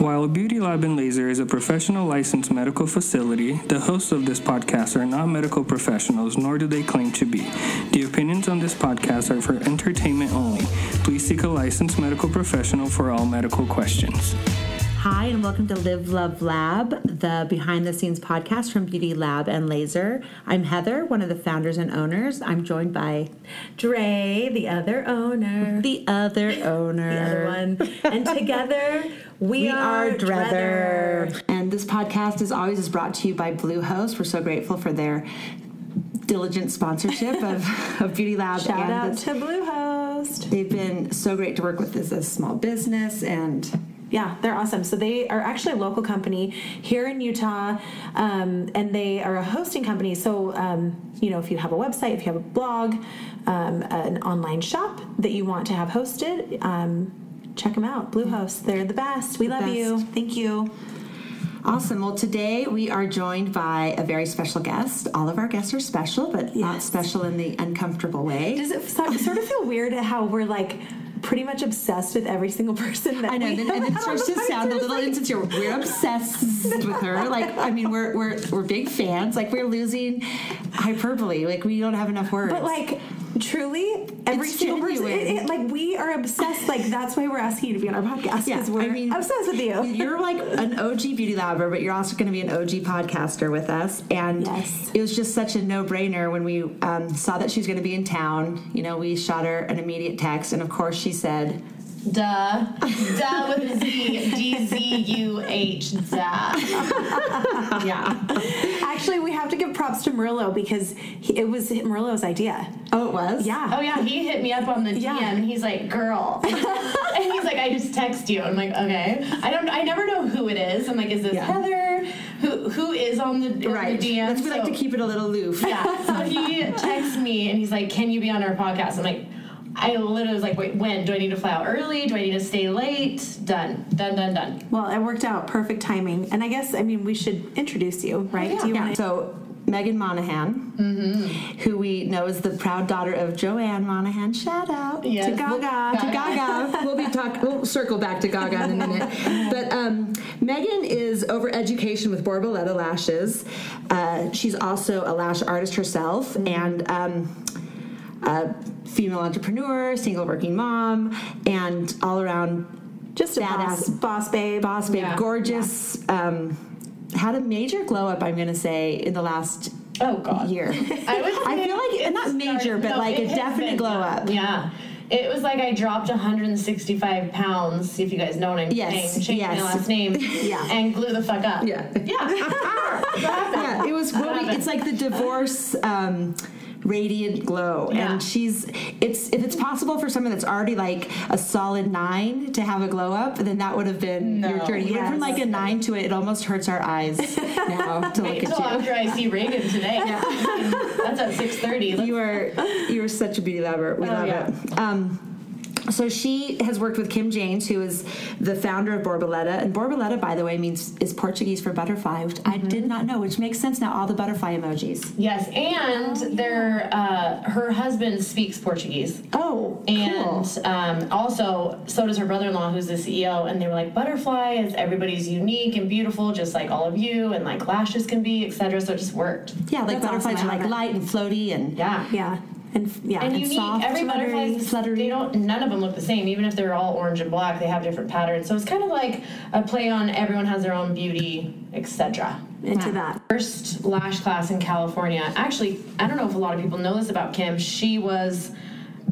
While Beauty Lab and Laser is a professional licensed medical facility, the hosts of this podcast are not medical professionals, nor do they claim to be. The opinions on this podcast are for entertainment only. Please seek a licensed medical professional for all medical questions. Hi, and welcome to Live Love Lab, the behind the scenes podcast from Beauty Lab and Laser. I'm Heather, one of the founders and owners. I'm joined by Dre, the other owner. the other owner. The other one. And together we, We are, are Drether. Drether. And this podcast, as always, is brought to you by Bluehost. We're so grateful for their diligent sponsorship of, of Beauty Lab. Shout and out this- to Bluehost. They've been so great to work with as a small business and Yeah, they're awesome. So they are actually a local company here in Utah, um, and they are a hosting company. So um, you know, if you have a website, if you have a blog, um, an online shop that you want to have hosted, um, check them out. Bluehost, they're the best. We love best. you. Thank you. Awesome. Well, today we are joined by a very special guest. All of our guests are special, but not special in the uncomfortable way. Does it so- sort of feel weird how we're like pretty much obsessed with every single person that I know, we and then, and it starts to sound a little Like, insincere. We're obsessed with her. Like, I mean, we're we're we're big fans. Like, we're losing hyperbole. Like, we don't have enough words. But like truly, every It's single person, it, it, like we are obsessed. Like that's why we're asking you to be on our podcast yeah, because we're I mean, obsessed with you. You're like an OG beauty labber, but you're also going to be an OG podcaster with us. And Yes. it was just such a no brainer when we um, saw that she was going to be in town. You know, we shot her an immediate text, and of course, she said. Duh. Duh with a Z. D Z U H. Duh. Yeah. Actually, we have to give props to Murillo because he, it was Murillo's idea. Oh, it was? Yeah. Oh yeah, he hit me up on the DM Yeah. and he's like, "Girl," and he's like, "I just text you." I'm like, "Okay." I don't. I never know who it is. I'm like, "Is this Yeah. Heather? Who who is on the, Right. the DM?" That's, we like to keep it a little aloof. Yeah. So he texts me and he's like, "Can you be on our podcast?" I'm like. I literally was like, wait, when? Do I need to fly out early? Do I need to stay late? Done. Done, done, done. Well, it worked out perfect timing, and I guess I mean we should introduce you, right? yeah. Do you Yeah, want so Megan Monahan, who we know is the proud daughter of Joanne Monahan. Shout out Yes. to Gaga. To Gaga. we'll be talk. We'll circle back to Gaga in a minute. But um, Megan is over education with Borboleta Lashes. Uh, she's also a lash artist herself and. Um, a female entrepreneur, single working mom, and all around just a boss, Badass. boss babe, boss babe, Yeah. gorgeous. Um, had a major glow up, I'm going to say, in the last Oh God. year. I. I feel like not major, started- but like a definite glow yeah. up. Yeah. It was like I dropped 165 pounds, if you guys know what I'm Yes, saying. Changed yes. my last name. Yeah. And glue the fuck up. Yeah. Yeah. Yeah, it was. We, it's like the divorce. Um, radiant glow Yeah. and she's it's if it's possible for someone that's already like a solid nine to have a glow up then that would have been your No. journey you went from like a nine to it it almost hurts our eyes now to Wait look at you after I see Reagan today. That's at 6:30. you are you are such a beauty lover. We Oh, love yeah. it. Um, so she has worked with Kim James, who is the founder of Borboleta, and Borboleta, by the way, means is Portuguese for butterfly, which I did not know, which makes sense now. All the butterfly emojis. Yes, and their uh, her husband speaks Portuguese. Oh, And cool. um, also, so does her brother-in-law, who's the CEO. And they were like, "Butterfly is everybody's unique and beautiful, just like all of you, and like lashes can be, etc." So it just worked. Yeah, like That's butterflies awesome. Are like light and floaty, and Yeah. yeah, and yeah, And And unique. soft, Every fluttery, butterfly, is- fluttery. they don't. None of them look the same. Even if they're all orange and black, they have different patterns. So it's kind of like a play on everyone has their own beauty, etc. into that. first lash class in California. Actually, I don't know if a lot of people know this about Kim. She was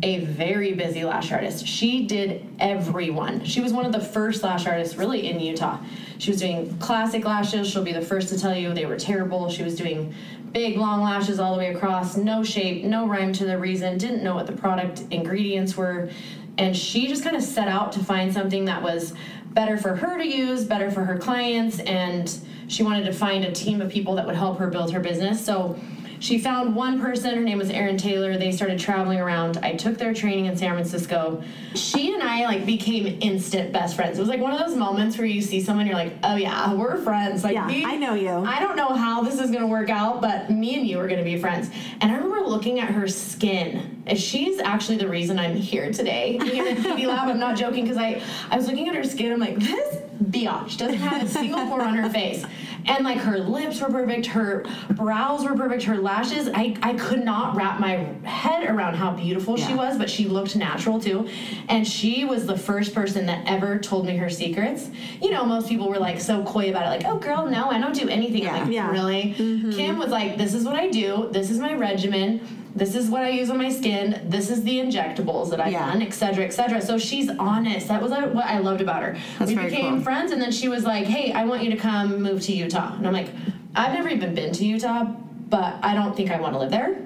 a very busy lash artist. She did everyone. She was one of the first lash artists really in Utah. She was doing classic lashes. She'll be the first to tell you they were terrible. She was doing big long lashes all the way across, no shape, no rhyme to the reason, didn't know what the product ingredients were. And she just kind of set out to find something that was better for her to use, better for her clients, and she wanted to find a team of people that would help her build her business. So she found one person, her name was Erin Taylor. They started traveling around. I took their training in San Francisco. She and I like became instant best friends. It was like one of those moments where you see someone, you're like, oh yeah, we're friends. Like Yeah, we- I know you. I don't know how this is gonna work out, but me and you are gonna be friends. And I remember looking at her skin. She's actually the reason I'm here today. Here at Beauty Lab. I'm not joking because I I was looking at her skin. I'm like, this biatch. She doesn't have a single pore on her face. And like her lips were perfect, her brows were perfect, her lashes. I, I could not wrap my head around how beautiful she was, but she looked natural too. And she was the first person that ever told me her secrets. You know, most people were like so coy about it, like, oh girl, no, I don't do anything. Yeah. like, Yeah. really? Mm-hmm. Kim was like, this is what I do, this is my regimen. This is what I use on my skin. This is the injectables that I've Yeah. done, et cetera, et cetera. So she's honest. That was uh, what I loved about her. That's we became cool. friends, and then she was like, "Hey, I want you to come move to Utah." And I'm like, "I've never even been to Utah, but I don't think I want to live there."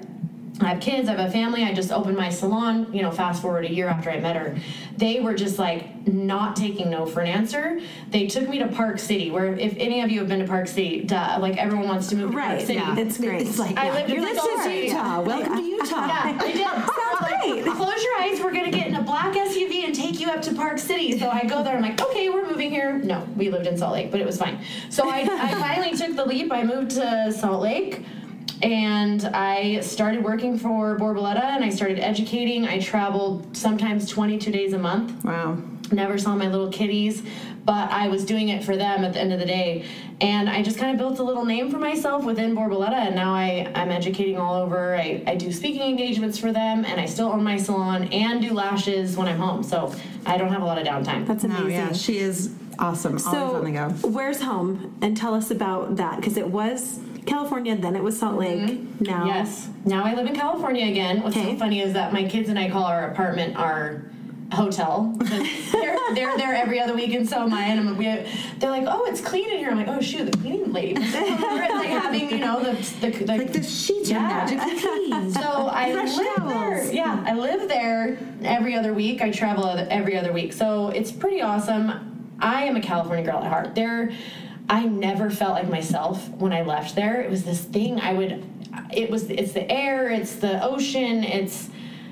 I have kids, I have a family. I just opened my salon, you know, fast forward a year after I met her. They were just like not taking no for an answer. They took me to Park City, where if any of you have been to Park City, duh, like everyone wants to move to Park Right, City. yeah. It's great. It's like, I yeah, lived in you're listening to. Utah. Welcome to Utah. Yeah, they did. Sounds Like, great. Close your eyes. We're gonna get in a black SUV and take you up to Park City. So I go there. I'm like, okay, we're moving here. No, we lived in Salt Lake, but it was fine. So I, I finally took the leap. I moved to Salt Lake. And I started working for Borboleta and I started educating. I traveled sometimes 22 days a month Wow. never saw my little kitties but i was doing it for them at the end of the day and i just kind of built a little name for myself within borboleta and now I, i'm educating all over I, I do speaking engagements for them and i still own my salon and do lashes when i'm home so i don't have a lot of downtime That's amazing. No, yeah, she is awesome. so, Always on the go. where's home? And tell us about that because it was California, then it was Salt Lake. Now, Mm-hmm. yes now i live in california again what's Okay. so funny is that my kids and i call our apartment our hotel they're, they're there every other week and so am I and I'm, we, they're like oh it's clean in here I'm like oh shoot the cleaning lady it's like having you know the, the, the Like the sheets are magically clean. So I Fresh live towels. there. Yeah, I live there every other week. I travel every other week. So it's pretty awesome. I am a California girl at heart. There, I never felt like myself when I left there. It was this thing I would. It was. It's the air. It's the ocean. It's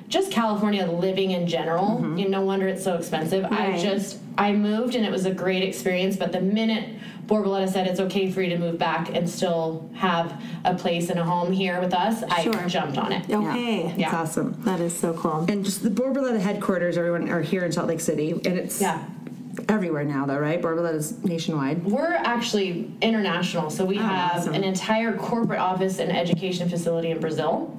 just California living in general. Mm-hmm. You know, no wonder it's so expensive. I just I moved and it was a great experience. But the minute Borboleta said it's okay for you to move back and still have a place and a home here with us, I jumped on it. Okay. It's Yeah. awesome. That is so cool. And just the Borboleta headquarters, everyone are here in Salt Lake City, and it's Yeah. Everywhere now, though, right? Borboleta's nationwide. We're actually international, so we oh, have awesome. an entire corporate office and education facility in Brazil.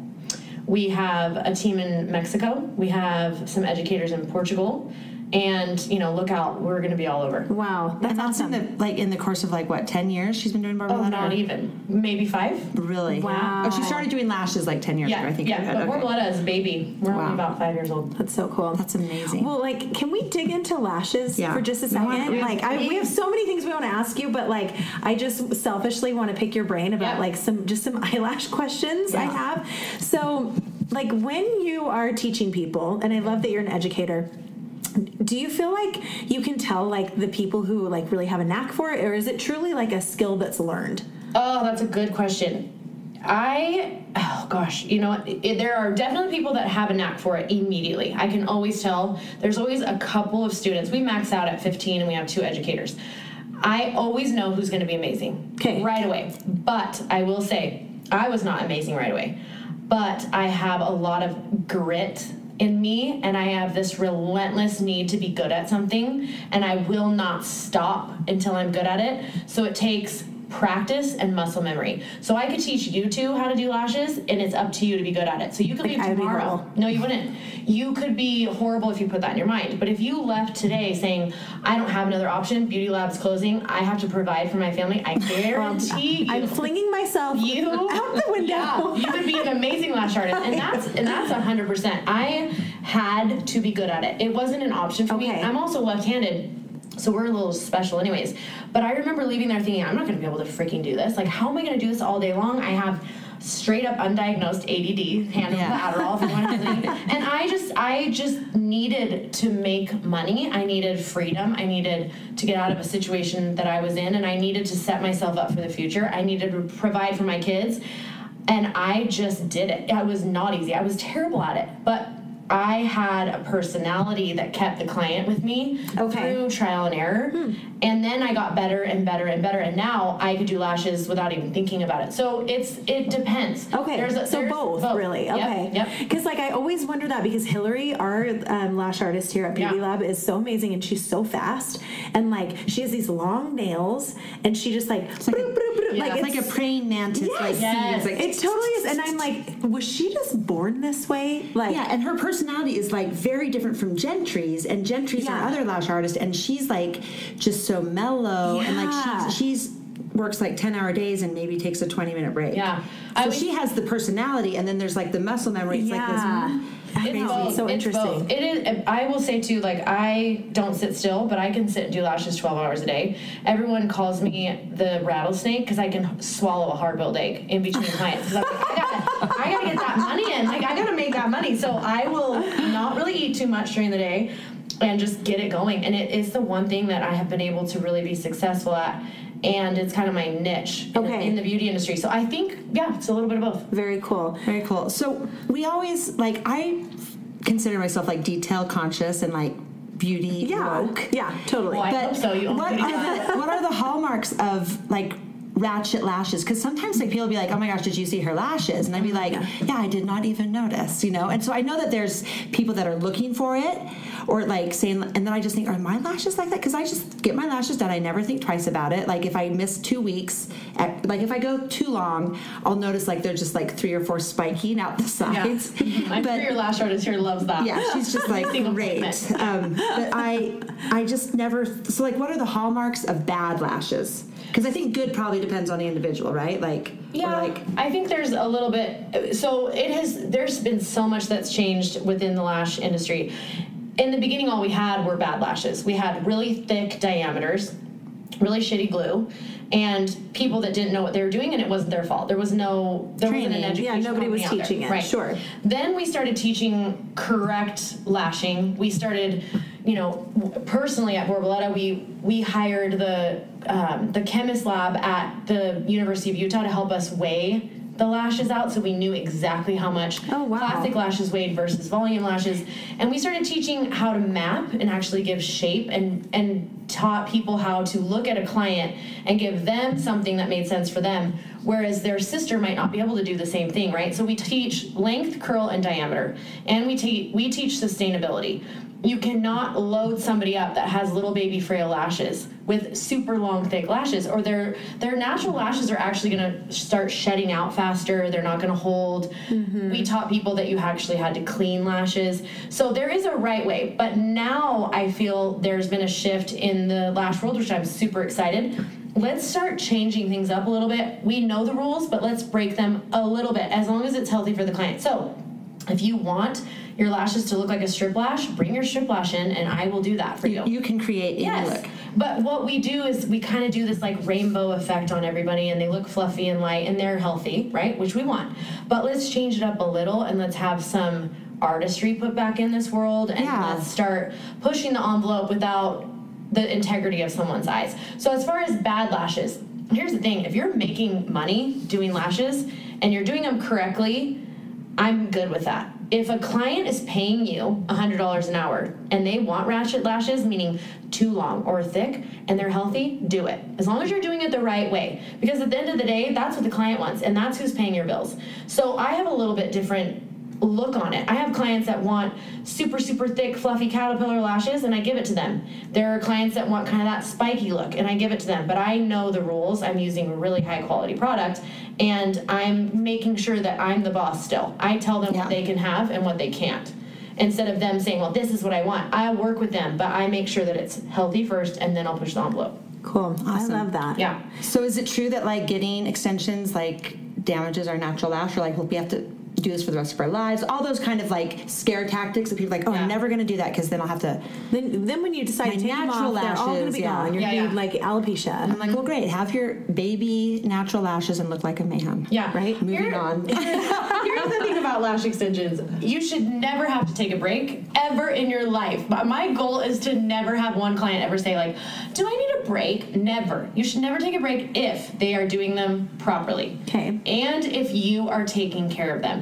We have a team in Mexico. We have some educators in Portugal, and you know, look out, we're going to be all over. Wow, that's and that's awesome. in the like in the course of like what ten years she's been doing Borboleta. Oh, not or- even maybe five. Really? Wow. Oh, she started doing lashes like ten years Yeah, ago. I think. yeah. you said. But Okay. Borboleta is a baby. We're Wow. only about five years old. That's so cool. That's amazing. Well, like, can we dig into lashes Yeah. for just a second? want- we have- like, I, we have so many things we want to ask you, but like, I just selfishly want to pick your brain about Yeah. like some just some eyelash questions I have. So, like, when you are teaching people, and I love that you're an educator. Do you feel like you can tell like the people who like really have a knack for it, or is it truly like a skill that's learned? Oh, that's a good question. I, oh gosh, you know, it, there are definitely people that have a knack for it immediately. I can always tell. There's always a couple of students. We max out at 15 and we have two educators. I always know who's going to be amazing Okay. right away. But I will say, I was not amazing right away. But I have a lot of grit in me and I have this relentless need to be good at something and I will not stop until I'm good at it. So it takes practice and muscle memory. So I could teach you two how to do lashes and it's up to you to be good at it. So you could Like, leave I would be tomorrow. No, you wouldn't. You could be horrible if you put that in your mind. But if you left today saying, I don't have another option, Beauty Lab's closing, I have to provide for my family, I um, guarantee you. I'm flinging myself you out the window. Yeah, you would be an amazing lash artist, and that's and that's hundred percent. I had to be good at it. It wasn't an option for me. I'm also left-handed. So we're a little special, anyways. But I remember leaving there thinking, I'm not going to be able to freaking do this. Like, how am I going to do this all day long? I have straight up undiagnosed ADD. Hand Yeah. yeah. Adderall if anyone has any. And I just, I just needed to make money. I needed freedom. I needed to get out of a situation that I was in, and I needed to set myself up for the future. I needed to provide for my kids, and I just did it. It was not easy. I was terrible at it, but I had a personality that kept the client with me Okay. through trial and error. And then I got better and better and better. And now I could do lashes without even thinking about it. So it's it depends. Okay, There's a- so there's both, really. Yep, Okay, Yep. Because like I always wonder that because Hillary, our um, lash artist here at Beauty Yeah. Lab, is so amazing and she's so fast and like she has these long nails and she just like like a- broop, broop, broop, Yeah, Like, it's like a praying mantis, like Yes. like It totally is, and I'm like, was she just born this way? Like, Yeah, and her personality is like very different from Gentry's, and Gentry's Yeah. our other lash artist, and she's like just so mellow, and like she, she's works like 10 hour days and maybe takes a 20 minute break. Yeah. So I would- she has the personality, and then there's like the muscle memory. It's yeah. like this. It's both. So it's interesting. both. It is. I will say too. Like I don't sit still, but I can sit and do lashes twelve hours a day. Everyone calls me the rattlesnake because I can swallow a hard-boiled egg in between clients. Like, I gotta, I gotta get that money in. Like I gotta make that money. So I will not really eat too much during the day, and just get it going. And it is the one thing that I have been able to really be successful at. And it's kind of my niche in, Okay. in the beauty industry. So I think, yeah, it's a little bit of both. very cool. Very cool. So we always like I consider myself like detail conscious and like beauty Yeah, woke. yeah, totally. Well, I But hope so. You what are the what are the hallmarks of like ratchet lashes? Because sometimes like people be like, "Oh my gosh, did you see her lashes?" And I'd be like, "Yeah, I did not even notice," you know. And so I know that there's people that are looking for it, or like saying, and then I just think, "Are my lashes like that?" Because I just get my lashes done. I never think twice about it. Like if I miss two weeks, at, like if I go too long, I'll notice like they're just like three or four spiking out the sides. My career lash artist here loves that. Yeah, she's just like great. Um, but I, I just never. So, like, what are the hallmarks of bad lashes? Because I think good probably depends on the individual, right? Like, Yeah, like I think there's a little bit. So it has. There's been so much that's changed within the lash industry. In the beginning, all we had were bad lashes. We had really thick diameters, really shitty glue, and people that didn't know what they were doing, and it wasn't their fault. There was no. There wasn't an education. Yeah, nobody was out there. teaching it, Right. sure. Then we started teaching correct lashing. We started, you know, personally at Borboleta, we we hired the um, the chemist lab at the University of Utah to help us weigh the lashes out, so we knew exactly how much Oh, wow. plastic lashes weighed versus volume lashes, and we started teaching how to map and actually give shape and and taught people how to look at a client and give them something that made sense for them whereas their sister might not be able to do the same thing right? So we teach length curl and diameter. And we teach we teach sustainability you cannot load somebody up that has little baby frail lashes with super long thick lashes or their their natural lashes are actually going to start shedding out faster. They're not going to hold mm-hmm. we taught people that you actually had to clean lashes. So there is a right way but now i feel there's been a shift in the lash world which i'm super excited. Let's start changing things up a little bit. We know the rules but let's break them a little bit as long as it's healthy for the client. So if you want your lashes to look like a strip lash, bring your strip lash in and I will do that for you. you can create any Yes. look. But what we do is we kind of do this like rainbow effect on everybody and they look fluffy and light and they're healthy, right? Which we want. But let's change it up a little and let's have some artistry put back in this world and Yeah. let's start pushing the envelope without the integrity of someone's eyes. So as far as bad lashes, here's the thing, if you're making money doing lashes and you're doing them correctly, I'm good with that. If a client is paying you $100 an hour and they want ratchet lashes, meaning too long or thick, and they're healthy, do it. As long as you're doing it the right way. Because at the end of the day, that's what the client wants, and that's who's paying your bills. So I have a little bit different look on it. I have clients that want super, super thick, fluffy caterpillar lashes, and I give it to them. There are clients that want kind of that spiky look, and I give it to them. But I know the rules. I'm using a really high quality product, and I'm making sure that I'm the boss still. I tell them Yeah. what they can have and what they can't. Instead of them saying, well, this is what I want, I work with them, but I make sure that it's healthy first, and then I'll push the envelope. Cool. I love that. Yeah. So, is it true that like getting extensions like damages our natural lash, or like we have to do this for the rest of our lives? All those kind of like scare tactics that people are like, oh, Yeah. I'm never going to do that because then I'll have to. Then, then when you decide to take them natural off, they're all going to be yeah. gone. You're Yeah, going to yeah. need like alopecia. I'm like, well, great. Have your baby natural lashes and look like a man. Yeah. Right. Moving Here- on. Here's the thing about lash extensions. You should never have to take a break ever in your life. But my goal is to never have one client ever say like, "Do I need a break?" Never. You should never take a break if they are doing them properly. Okay. And if you are taking care of them.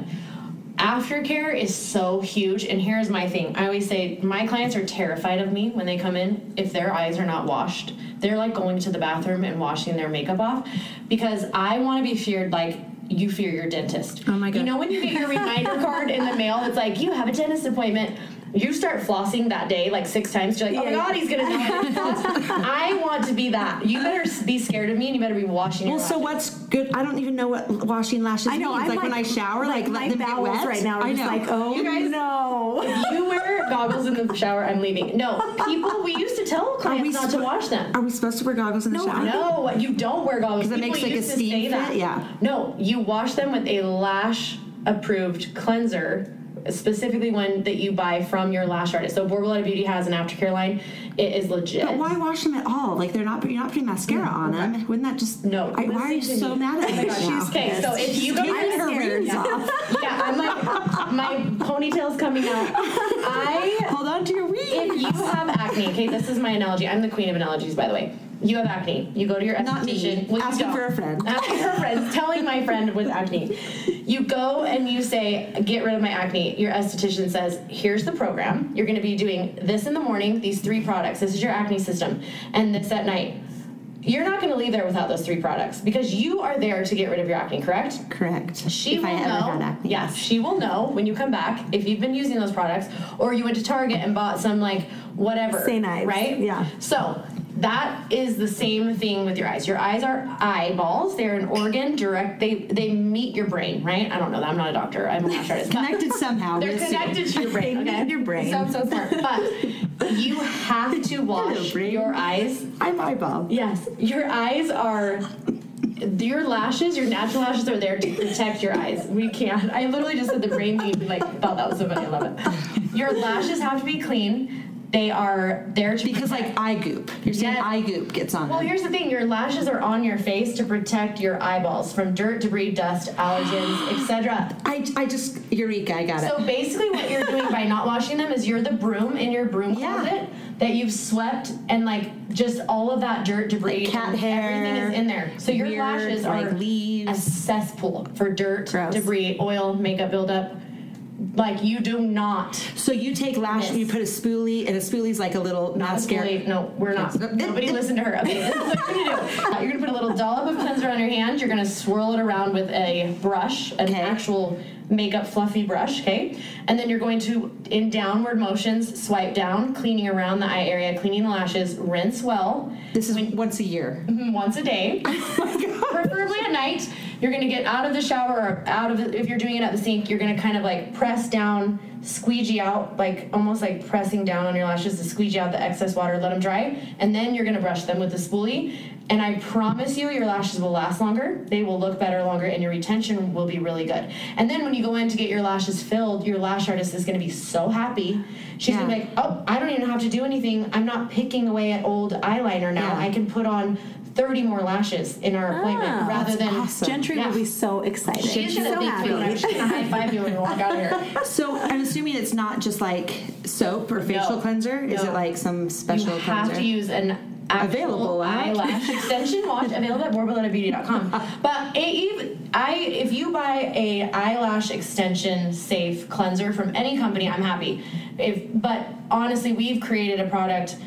Aftercare is so huge and here's my thing. I always say my clients are terrified of me when they come in if their eyes are not washed. They're like going to the bathroom and washing their makeup off because i want to be feared like you fear your dentist. Oh my God. you know when you get your reminder card in the mail it's like you have a dentist appointment you start flossing that day like six times. You're like, oh my god, he's gonna know. I didn't floss." I want to be that. You better be scared of me, and you better be washing your. Well, so lashes. what's good? I don't even know what washing lashes I know. means. I'm like, when I shower, like, my let them get wet. right now. Are I just know. like, oh You guys- no. you wear goggles in the shower, I'm leaving. No, people, we used to tell clients we not to wash them. Are we supposed to wear goggles in the No, shower? No, you don't wear goggles. 'Cause it makes, like, a used to steam fit? that. Yeah. No, you wash them with a lash approved cleanser, specifically one that you buy from your lash artist. So Borboleta Beauty has an aftercare line. It is legit. But why wash them at all? Like they're not. You're not putting mascara mm-hmm. on them. Wouldn't that just? No, I, why are you so me. mad at me? Oh my gosh, right now? she's okay. So if you go to her rings Yeah. off. yeah, I'm like my ponytail's coming out. I Hold on to your rings. if you have acne, okay, this is my analogy. I'm the queen of analogies, by the way. You have acne. You go to your Not esthetician. Asking for a friend. Asking for a friend. Telling my friend with acne. You go and you say, "Get rid of my acne." Your esthetician says, "Here's the program. You're going to be doing this in the morning. These three products. This is your acne system, and this at night." You're not going to leave there without those three products because you are there to get rid of your acne, correct? Correct. She if will I ever know. had acne. Yeah, she will know when you come back if you've been using those products or you went to Target and bought some like whatever. St. Ives, Right? yeah. So that is the same thing with your eyes. Your eyes are eyeballs. They're an organ direct. They they meet your brain, right? I don't know that. I'm not a doctor. I'm a lash artist. but- Connected somehow. they're assume. connected to your brain. They Okay, meet your brain. So I'm so smart, but you have to wash your eyes I'm eyeball. Yes, your eyes are. Your lashes, your natural lashes, are there to protect your eyes. We can't. I literally just said the brain meme. Like, thought that was so funny. I love it. Your lashes have to be clean. They are there to Because like eye goop. You're saying Yes. eye goop gets on Well, them. here's the thing: your lashes are on your face to protect your eyeballs from dirt, debris, dust, allergens, etc. I, I just Eureka. I got it. So basically, what you're doing by not washing them is you're the broom in your broom Yeah. closet that you've swept and like just all of that dirt, debris, Like cat hair, everything is in there. So your weird, lashes like, are leaves. a cesspool for dirt, Gross. debris, oil, makeup buildup. Like you do not. So you take lash, Yes. you put a spoolie, and a spoolie's like a little Not mascara. spoolie. No, we're not. Nobody listen to her. Okay, this is what you're gonna do. Uh, You're gonna put a little dollop of cleanser on your hand. You're gonna swirl it around with a brush, an Okay. actual makeup fluffy brush. Okay, and then you're going to, in downward motions, swipe down, cleaning around the eye area, cleaning the lashes. Rinse well. This is once a year. Mhm, once a day, preferably at night. You're gonna get out of the shower or out of the, if you're doing it at the sink, you're gonna kind of like press down, squeegee out, like almost like pressing down on your lashes to squeegee out the excess water, let them dry, and then you're gonna brush them with the spoolie. And I promise you, your lashes will last longer. They will look better longer, and your retention will be really good. And then when you go in to get your lashes filled, your lash artist is gonna be so happy. She's gonna be like, "Oh, I don't even have to do anything. I'm not picking away at old eyeliner now. Yeah. I can put on 30 more lashes in our appointment Ah, rather than awesome. Gentry Yeah. will be so excited. she's gonna so think happy. me she's gonna high five you when we walk out of here. So I'm assuming it's not just like soap or facial No. cleanser. Is it like some special you have cleanser? to use an Available at- eyelash extension wash available at borboletabeauty.com. But it, even I, if you buy a eyelash extension safe cleanser from any company, I'm happy. If but honestly, we've created a product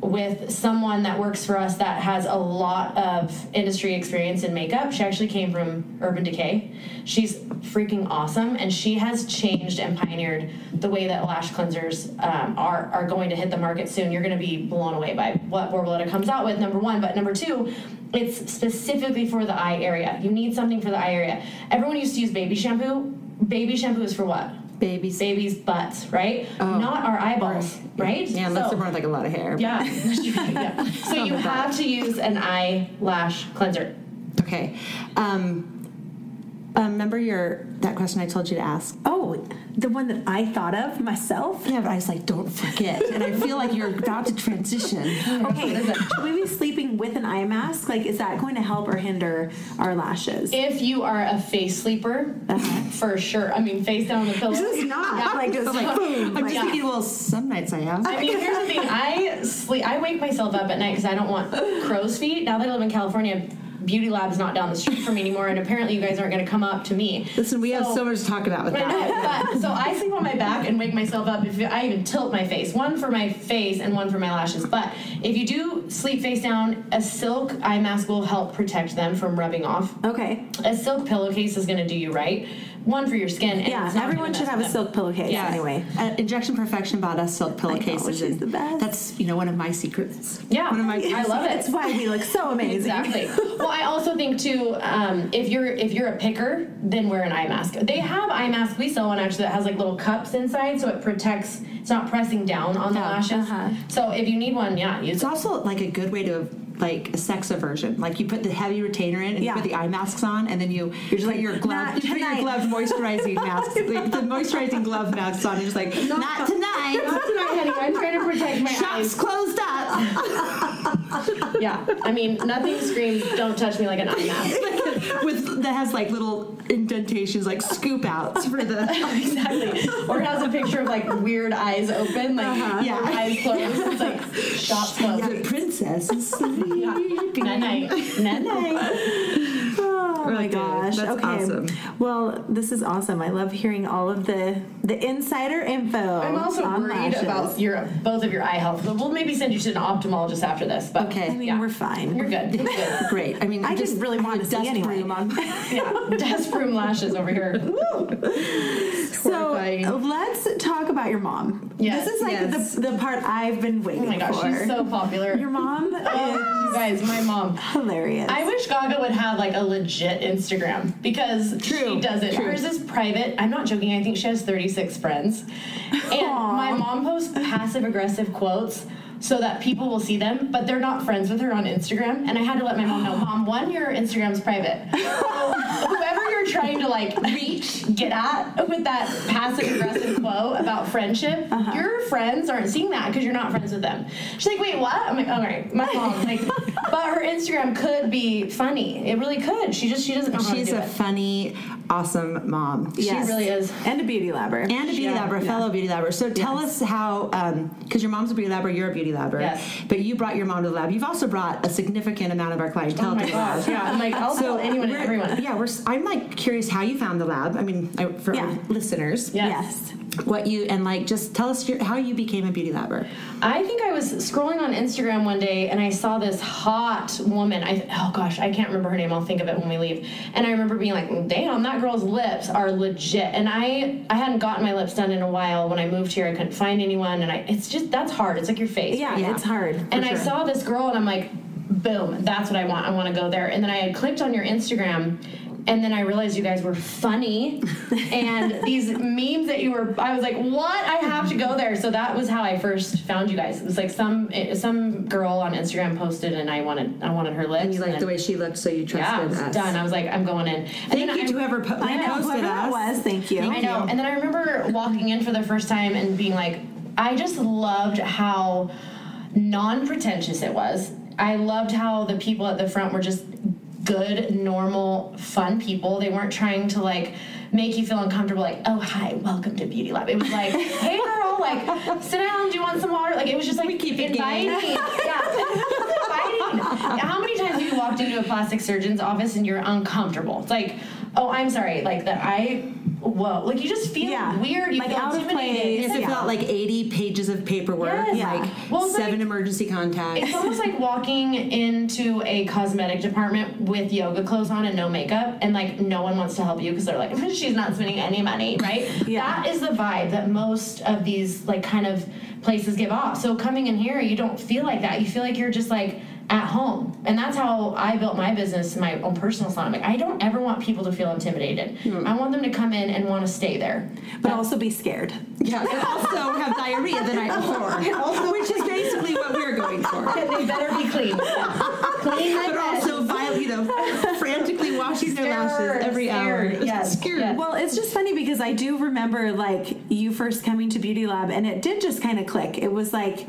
with someone that works for us that has a lot of industry experience in makeup. She actually came from Urban Decay. She's freaking awesome, and she has changed and pioneered the way that lash cleansers um, are are going to hit the market soon. You're going to be blown away by what Borboleta comes out with. Number one, but number two, it's specifically for the eye area. You need something for the eye area. Everyone used to use baby shampoo. Baby shampoo is for what? Babies. Babies' butts, right? Not our eyeballs, right? Yeah, unless So- they're born like a lot of hair. yeah. yeah. So you have to use an eyelash cleanser. Okay. Um, um, remember your that question I told you to ask? Oh, the one that I thought of myself? Yeah, but I was like, don't forget. And I feel like you're about to transition. Okay, should we be sleeping with an eye mask? Like, is that going to help or hinder our lashes? If you are a face sleeper, for sure. I mean, face down on the pillow. This is not. Yeah. Like, just like, boom. I'm just Yeah. thinking, well, some nights I am. I mean, here's the thing. I sleep. I wake myself up at night because I don't want crow's feet. Now that I live in California, Beauty Lab's not down the street from me anymore, and apparently you guys aren't going to come up to me. Listen, we have so much to talk about with I know, that. but so I sleep on my back and wake myself up. If I even tilt my face, one for my face and one for my lashes. But if you do sleep face down, a silk eye mask will help protect them from rubbing off. Okay. A silk pillowcase is going to do you right. One for your skin. And Yeah, it's everyone should have a silk pillowcase Yeah. anyway. Uh, Injection Perfection bought us silk pillowcases. she's and the best. That's you know one of my secrets. Yeah, one of my. I love it. That's why we look so amazing. Exactly. well, I also think too, um, if you're if you're a picker, then wear an eye mask. They have eye masks. We sell one actually that has like little cups inside, so it protects. It's not pressing down on the Yeah, lashes. uh-huh. So if you need one, yeah, use It's it. also like a good way to like a sex aversion. Like you put the heavy retainer in and Yeah. you put the eye masks on, and then you you're just put like, your glove, you put your tonight." glove moisturizing masks, like the moisturizing glove masks on. And you're just like, not, tonight. Not tonight, honey. I'm trying to protect my eyes. Shops eyes. closed up. Yeah, I mean, nothing screams "Don't touch me" like an eye mask. With that has like little indentations, like scoop outs for the. exactly. Or it has a picture of like weird eyes open, like uh-huh. Yeah. eyes closed. It's like shops closed. The princess is sleeping. Night night. Night night. Oh my Really good. gosh. That's okay. awesome. Well, this is awesome. I love hearing all of the the insider info. I'm also worried lashes. about your both of your eye health. But we'll maybe send you to an ophthalmologist after this. But Okay. I mean, Yeah. we're fine. you're good. Good. Great. I mean, I I didn't really want to dust anyway. broom on. Yeah, desk room lashes over here. So let's talk about your mom. Yes. This is like Yes. the, the part I've been waiting for. Oh my gosh, for. she's so popular. your mom Oh, you guys, my mom. hilarious. I wish Gaga would have like a legit Instagram because True, she doesn't. true. Hers is private. I'm not joking. I think she has 36 friends. And Aw. my mom posts passive aggressive quotes so that people will see them, but they're not friends with her on Instagram. And I had to let my mom know, Mom, one, your Instagram's private. So whoever you're trying to like reach, get at with that passive aggressive quote about friendship, Uh-huh. your friends aren't seeing that because you're not friends with them. She's like, wait, what? I'm like, all right, my mom. Like, but her Instagram could be funny. It really could. She just she doesn't know how She's to do a it. funny, awesome mom. Yes. really is. And a beauty labber. And a beauty Yeah. labber, a fellow beauty labber. So tell Yes. us how, um, because your mom's a beauty labber, you're a beauty labber. Yes. But you brought your mom to the lab. You've also brought a significant amount of our clientele Oh my to the lab. yeah. I'm like, I'll tell anyone and everyone. Yeah, we're. s- I'm like curious how you found the lab. I mean, I, for Yeah. our listeners, Yes. Yes. What you and like just tell us your, how you became a beauty labber. I think I was scrolling on Instagram one day and I saw this hot woman. I oh gosh, I can't remember her name. I'll think of it when we leave. And I remember being like, "Damn, that girl's lips are legit." And I I hadn't gotten my lips done in a while. When I moved here, I couldn't find anyone, and I it's just that's hard. It's like your face. Yeah, Yeah. it's hard. for and I saw this girl and I'm like, boom, that's what I want. I want to go there. And then I had clicked on your Instagram and then I realized you guys were funny and these memes that you were I was like, "What? I have to go there." So that was how I first found you guys. It was like some some girl on Instagram posted and I wanted I wanted her lips. And you liked then- the way she looked, so you trusted was us. done. I was like, "I'm going in." And Thank then you I- to whoever po- I know, posted whoever that us. was, thank you. I know. And then I remember walking in for the first time and being like, I just loved how non pretentious it was. I loved how the people at the front were just good, normal, fun people. They weren't trying to like make you feel uncomfortable, like, oh, hi, welcome to Beauty Lab. It was like, hey, girl, like, sit down, do you want some water? Like, it was just like we keep it inviting. Yeah. Inviting. How many times have you walked into a plastic surgeon's office and you're uncomfortable? It's like, oh, I'm sorry, like that I, whoa, like you just feel Yeah. weird. You Like feel out of intimidated. place. You have to Yeah. fill out like 80 pages of paperwork, Yes. Yeah. like Well, seven like- emergency contacts. It's almost like walking into a cosmetic department with yoga clothes on and no makeup, and like no one wants to help you because they're like, she's not spending any money, right? Yeah. That is the vibe that most of these like kind of places give off. So coming in here, you don't feel like that. You feel like you're just like at home, and that's how I built my business, and my own personal salon. I'm like, I don't ever want people to feel intimidated. Hmm. I want them to come in and want to stay there. but also be scared. yeah, and also have diarrhea the night before, which is basically what we're going for. And they better be clean. clean But bed. also, viol- you know, frantically washing their lashes every scared, hour. yes, Scared. yes. Well, it's just funny because I do remember like you first coming to Beauty Lab, and it did just kind of click. It was like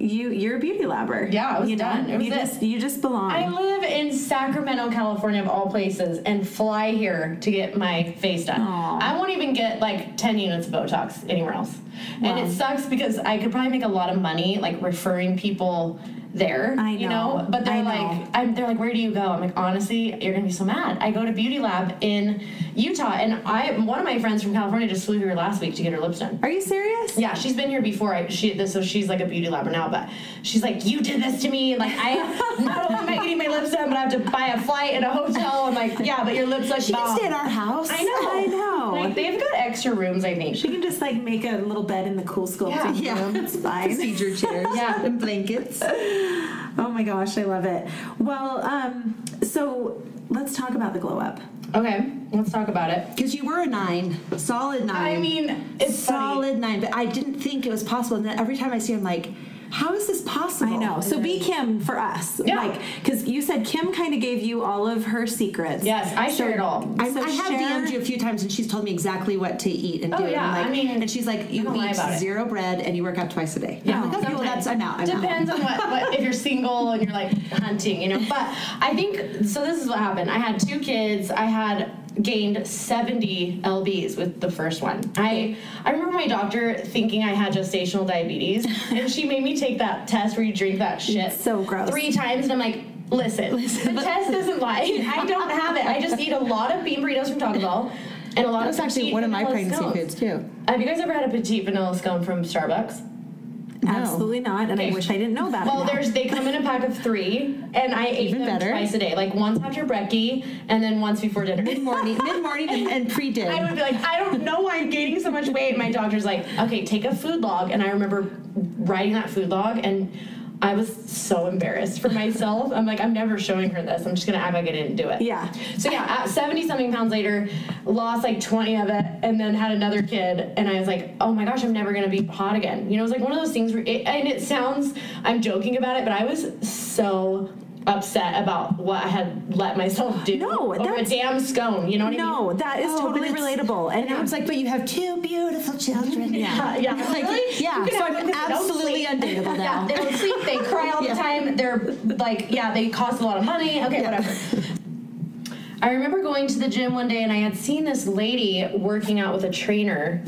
you you're a beauty labber. Yeah, I was you done. Was you it. just you just belong. I live in Sacramento, California, of all places, and fly here to get my face done. Aw. I won't even get like 10 units of Botox anywhere else. And it sucks because I could probably make a lot of money like referring people there. I You know. know, but they're I know. like, I'm, they're like, where do you go? I'm like, honestly, you're gonna be so mad. I go to Beauty Lab in Utah, and I one of my friends from California just flew here last week to get her lips done. Are you serious? Yeah, she's been here before. I, she this, so she's like a beauty labber now, but she's like, you did this to me. Like I not only am I getting my lips done, but I have to buy a flight and a hotel. I'm like, yeah, but your lips look She can stay at our house. I know. I know. Like they've got extra rooms, I think. She can just like make a little bed in the cool sculpting Yeah. room. It's fine. Procedure chairs Yeah. and blankets. Oh my gosh, I love it. Well, um, so let's talk about the glow up. Okay, let's talk about it. Because you were a nine, solid nine. I mean, it's funny. solid nine, but I didn't think it was possible. And then every time I see, him, like, how is this possible? I know. So be Kim for us. Yeah. Like, because you said Kim kind of gave you all of her secrets. Yes, I So- share it all. I, So I have share- DM'd you a few times, and she's told me exactly what to eat and Oh, do. And yeah, I'm like, I mean, and she's like, you eat about it. zero bread and you work out twice a day. Yeah, I'm like, okay, well, that's I'm out. I'm out. Depends on what, what if you're single and you're like hunting, you know. But I think so. This is what happened. I had two kids. I had gained 70 lbs with the first one. I I remember my doctor thinking I had gestational diabetes, and she made me take that test where you drink that shit so gross. three times, and I'm like. Listen, the test doesn't lie. I don't have it. I just eat a lot of bean burritos from Taco Bell and a lot That of actually one of my pregnancy scones. foods too. Have you guys ever had a petite vanilla scone from Starbucks? Absolutely not. And I wish I didn't know about Well, it. now. there's they come in a pack of three, and I ate Even them better. twice a day, like once after brekkie and then once before dinner. Mid morning, mid morning, and, and pre I would be like, I don't know why I'm gaining so much weight. My doctor's like, okay, take a food log, and I remember writing that food log, and I was so embarrassed for myself. I'm like, I'm never showing her this. I'm just gonna act like I didn't do it. Yeah. So yeah, at 70 something pounds later, lost like 20 of it, and then had another kid, and I was like, oh my gosh, I'm never gonna be hot again. You know, it was like one of those things where, it, and it sounds, I'm joking about it, but I was so upset about what I had let myself do. No, over a damn scone. You know what I mean? no, that is Oh, totally relatable. And And I was like, but you have two beautiful children. Yeah, yeah. Like, Really? yeah, so I'm them that don't absolutely undateable Yeah, now. they don't sleep. They cry all the time. They're like, yeah, they cost a lot of money. Okay, Yeah. whatever. I remember going to the gym one day and I had seen this lady working out with a trainer.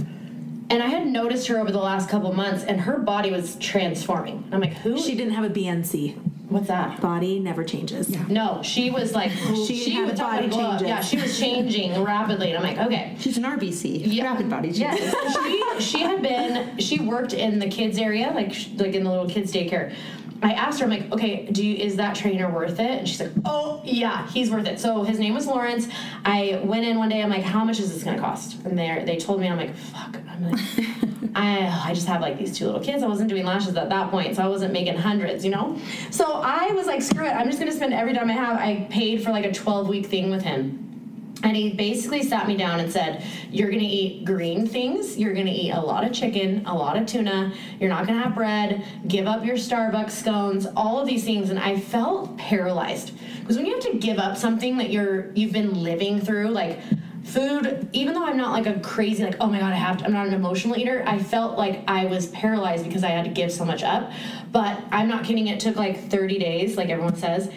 And I had noticed her over the last couple months, and her body was transforming. I'm like, who? she didn't have a BNC. What's that? Body never changes. No, she was like, She had was body talking glow changes. Yeah, she was changing rapidly, and I'm like, okay. She's an RBC, Yeah. rapid body Yes, changes. she she had been she worked in the kids area, like sh- like in the little kids daycare. I asked her, I'm like, okay, do you, is that trainer worth it? And she's like, oh yeah, he's worth it. So his name was Lawrence. I went in one day. I'm like, how much is this gonna cost? And they they told me. I'm like, fuck. Like, I I just have like these two little kids. I wasn't doing lashes at that point, so I wasn't making hundreds, you know. So I was like, screw it. I'm just gonna spend every dime I have. I paid for like a 12 week thing with him. And he basically sat me down and said, You're gonna eat green things, you're gonna eat a lot of chicken, a lot of tuna, you're not gonna have bread, give up your Starbucks scones, all of these things. And I felt paralyzed. Because when you have to give up something that you're you've been living through, like food, even though I'm not like a crazy, like, oh my god, I have to, I'm not an emotional eater, I felt like I was paralyzed because I had to give so much up. But I'm not kidding, it took like 30 days, like everyone says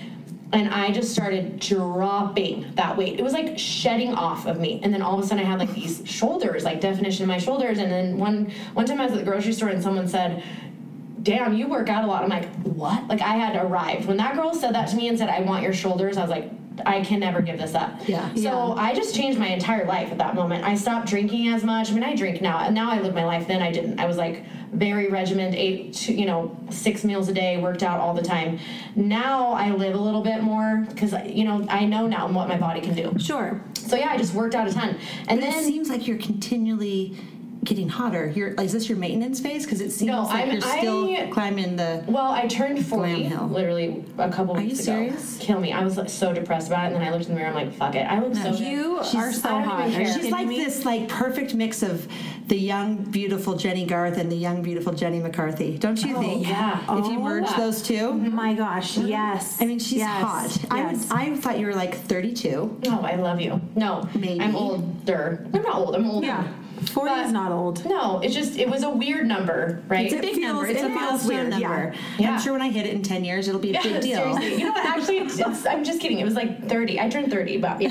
and I just started dropping that weight. It was like shedding off of me, and then all of a sudden I had like these shoulders, like definition in my shoulders. And then one one time I was at the grocery store and someone said, "Damn, you work out a lot." I'm like, "What?" Like I had arrived when that girl said that to me and said, "I want your shoulders." I was like. I can never give this up. Yeah. So Yeah. I just changed my entire life at that moment. I stopped drinking as much. I mean, I drink now, now I live my life. Then I didn't. I was like very regimented, ate two, you know six meals a day, worked out all the time. Now I live a little bit more because you know I know now what my body can do. Sure. So yeah, I just worked out a ton, and But it seems like you're continually getting hotter. You're is this your maintenance phase? Because it seems No, like I'm- you're still I- climbing the. Well, I turned 40 Hill. literally a couple Are you weeks ago. serious? Kill me. I was like, so depressed about it, and then I looked in the mirror. I'm like, fuck it. I look so good. You She's- are so hot. even Are you care. She's like me? this like perfect mix of the young beautiful Jennie Garth and the young beautiful Jenny McCarthy. Don't you oh, think? yeah. If you Oh, merge yeah. those two, My gosh, yes. I mean, she's Yes, hot. I would. yes. I thought you were like 32. No, I love you. No, Maybe. I'm older. I'm not old. I'm older. Yeah. 40 is not old. No, it's just it was a weird number, right? It's a big feels- number. It's it a feels milestone weird, number. Yeah. yeah. I'm sure when I hit it in 10 years, it'll be a Yeah, big deal. Seriously. You know what? Actually, it's, it's, I'm just kidding. It was like 30. I turned 30, but yeah.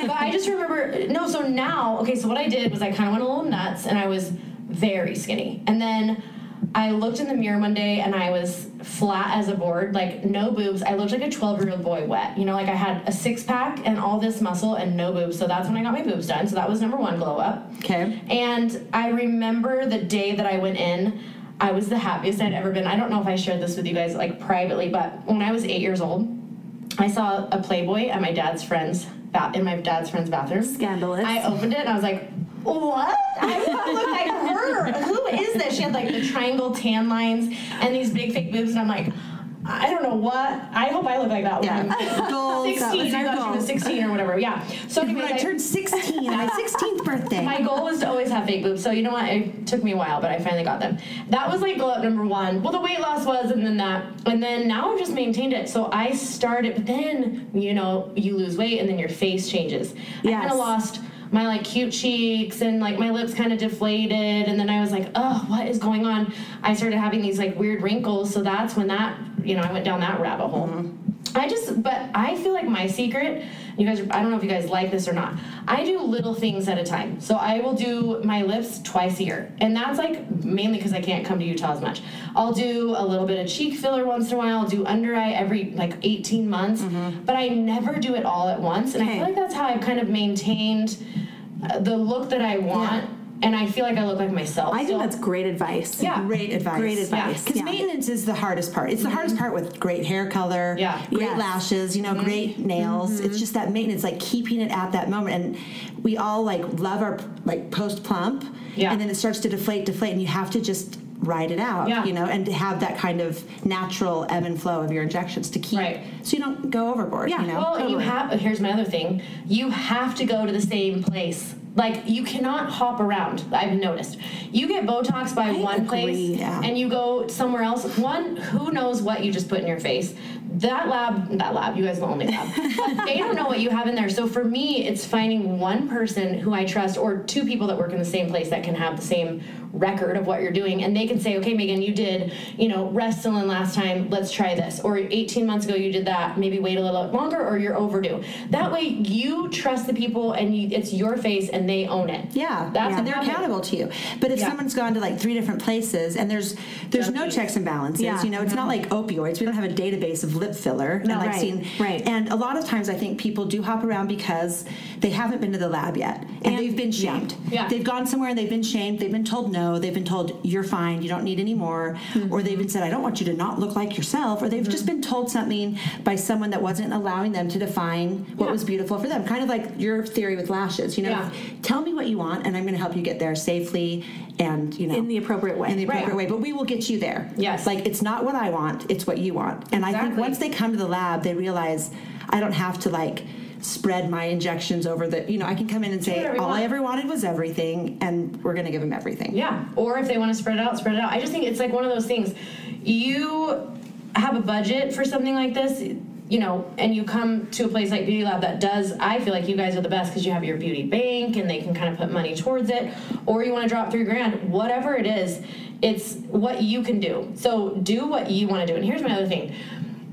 but I just remember. No, so now, okay. So what I did was I kind of went a little nuts, and I was very skinny, and then I looked in the mirror one day and I was flat as a board, like no boobs. I looked like a 12 year old boy wet. You know, like I had a six pack and all this muscle and no boobs. So that's when I got my boobs done. So that was number one glow up. Okay. And I remember the day that I went in, I was the happiest I'd ever been. I don't know if I shared this with you guys like privately, but when I was eight years old, I saw a Playboy at my dad's friend's ba- in my dad's friend's bathroom. Scandalous. I opened it and I was like, what? I look like her. Who is this? She had like the triangle tan lines and these big fake boobs, and I'm like, I don't know what. I hope I look like that Yeah. one. Goals. 16. I thought she was 16 or whatever. Yeah. So When I I- turned 16, my 16th birthday. my goal was to always have fake boobs. So you know what? It took me a while, but I finally got them. That was like glow up number one. Well, the weight loss was, and then that, and then now I've just maintained it. So I started, but then you know you lose weight, and then your face changes. I kind of lost my like cute cheeks and like my lips kind of deflated. And then i was like oh what is going on? I started having these like weird wrinkles. So that's when that you know i went down that rabbit hole. Mm-hmm. I just, but I feel like my secret, you guys, I don't know if you guys like this or not. I do little things at a time. So I will do my lips twice a year. And that's like mainly because I can't come to Utah as much. I'll do a little bit of cheek filler once in a while. I'll do under eye every like 18 months. But I never do it all at once. And I feel like that's how I've kind of maintained uh, the look that I want. And I feel like I look like myself. I think that's great advice. Yeah. Great advice. Great advice. Because Yeah. maintenance is the hardest part. It's the hardest mm-hmm. part with great hair color, Yeah. great Yes. lashes, you know, mm-hmm. great nails. It's mm-hmm. just that maintenance, like keeping it at that moment. And we all like love our like post plump, Yeah. and then it starts to deflate, deflate, and you have to just ride it out, Yeah. you know, and to have that kind of natural ebb and flow of your injections to keep, Right. so you don't go overboard. Yeah. you know. Well, you have. Here's my other thing. You have to go to the same place. Like you cannot hop around. I've noticed. You get Botox by one place, yeah. and you go somewhere else. One, who knows what you just put in your face? That lab, that lab. You guys are the only lab. They don't know what you have in there. So for me, it's finding one person who I trust, or two people that work in the same place that can have the same record of what you're doing, and they can say, okay, Megan, you did, you know, Restylane last time. Let's try this. Or 18 months ago, you did that. Maybe wait a little longer, or you're overdue. That way, you trust the people, and you, it's your face, and they own it. Yeah, That's and they're happened. accountable to you. But if Yeah. someone's gone to like three different places and there's there's no checks and balances, Yeah. you know, it's not mm-hmm. like opioids. We don't have a database of lip filler. No, and like right, seeing, right. And a lot of times, I think people do hop around because they haven't been to the lab yet, and, And- they've been yeah. shamed. Yeah. They've gone somewhere and they've been shamed. They've been told no. They've been told you're fine. You don't need any more. Mm-hmm. Or they've been said I don't want you to not look like yourself. Or they've just been told something by someone that wasn't allowing them to define what Yeah. was beautiful for them. Kind of like your theory with lashes. You know, Yeah. tell me what you want and i'm going to help you get there safely and you know In the appropriate way. in the appropriate Right. way but we will get you there Yes. like it's not what i want it's what you want and i think once they come to the lab they realize i don't have to like spread my injections over the you know i can come in and say all i ever wanted was everything and we're going to give them everything Yeah. Or if they want to spread it out, spread it out. I just think it's like one of those things. You have a budget for something like this, you know, and you come to a place like Beauty Lab that does, I feel like you guys are the best because you have your beauty bank and they can kind of put money towards it. Or you want to drop three grand, whatever it is, it's what you can do. So do what you want to do. And here's my other thing.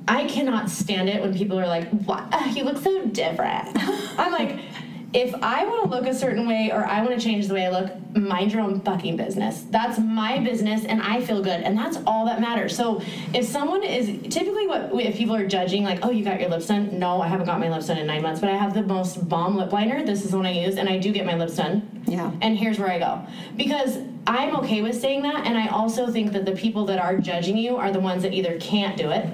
I cannot stand it when people are like, "What? You look so different." I'm like, if I want to look a certain way or I want to change the way I look, mind your own fucking business. That's my business, and I feel good, and that's all that matters. So if someone is typically what if people are judging, like, "Oh, you got your lips done?" No, I haven't got my lips done in nine months, but I have the most bomb lip liner. This is the one I use, and I do get my lips done. Yeah. And here's where I go because I'm okay with saying that, and I also think that the people that are judging you are the ones that either can't do it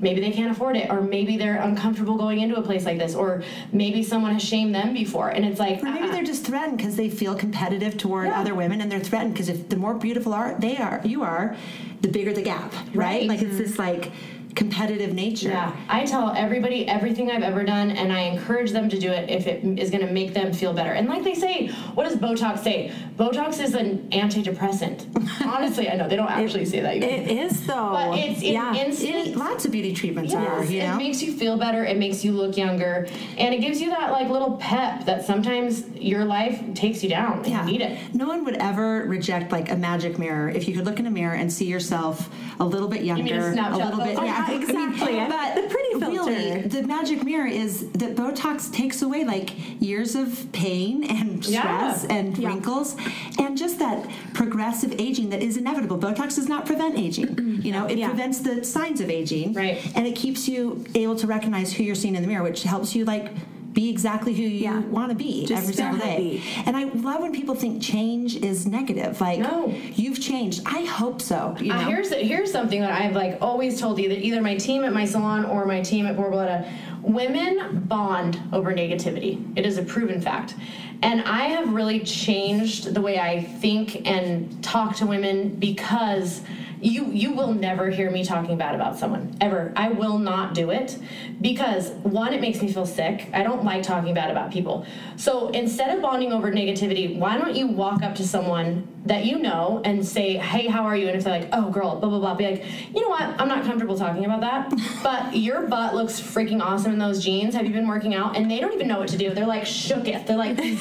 maybe they can't afford it or maybe they're uncomfortable going into a place like this or maybe someone has shamed them before and it's like or maybe uh-uh. they're just threatened because they feel competitive toward Yeah. other women and they're threatened because if the more beautiful are they are you are the bigger the gap right, Right. like it's mm-hmm. this like competitive nature yeah i tell everybody everything i've ever done and i encourage them to do it if it is going to make them feel better and like they say what does botox say botox is an antidepressant honestly i know they don't actually say that you. It is though. but it's an yeah. instant It- lots of beauty treatments are Yes, you it know makes you feel better. It makes you look younger, and it gives you that like little pep that sometimes your life takes you down. Yeah. You need it. No one would ever reject like a magic mirror if you could look in a mirror and see yourself a little bit younger, a Snapchat little bit. filter? Yeah, Oh, exactly. I mean, but The pretty filter. Really, the magic mirror is that Botox takes away like years of pain and Yeah. stress and Yeah. wrinkles, and just that progressive aging that is inevitable. Botox does not prevent aging. Mm-hmm. You know, it Yeah. prevents the signs of aging, Right. And it keeps you able to recognize who you're seeing in the mirror, which helps you like be exactly who you Yeah. want to be Just every single day. happy. And I love when people think change is negative. Like, No. you've changed. I hope so. You know? Uh, here's here's something that I've like always told either either my team at my salon or my team at Borboleta. Women bond over negativity. It is a proven fact. And I have really changed the way I think and talk to women because you you will never hear me talking bad about someone ever. I will not do it because one it makes me feel sick. I don't like talking bad about people. So instead of bonding over negativity, why don't you walk up to someone that you know and say, "Hey, how are you?" And if they're like, "Oh, girl," blah blah blah, be like, "You know what? I'm not comfortable talking about that, but your butt looks freaking awesome in those jeans. Have you been working out?" And they don't even know what to do. They're like shook it. They're like, and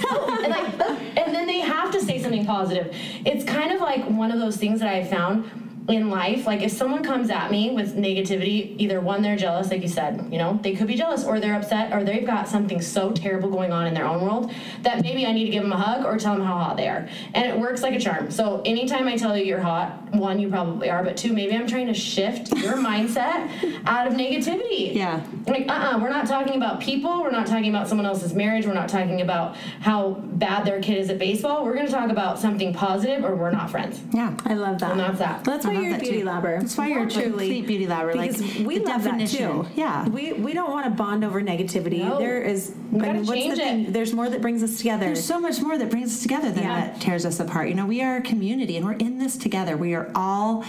like, and then they have to say something positive. It's kind of like one of those things that I found in life like if someone comes at me with negativity either one they're jealous like you said you know they could be jealous or they're upset or they've got something so terrible going on in their own world that maybe i need to give them a hug or tell them how hot they are and it works like a charm so anytime i tell you you're hot one you probably are but two maybe i'm trying to shift your mindset out of negativity Yeah. like uh-uh we're not talking about people we're not talking about someone else's marriage we're not talking about how bad their kid is at baseball we're going to talk about something positive or we're not friends yeah. I love that. And that's that. That's why love you're that beauty too. labber. That's why you're a complete beauty labber, like, Because we the love definition. that too. Yeah. We we don't want to bond over negativity. No. There is. We I gotta mean, what's change the thing? it. There's more that brings us together. There's so much more that brings us together than Yeah. that tears us apart. You know, we are a community and we're in this together. We are all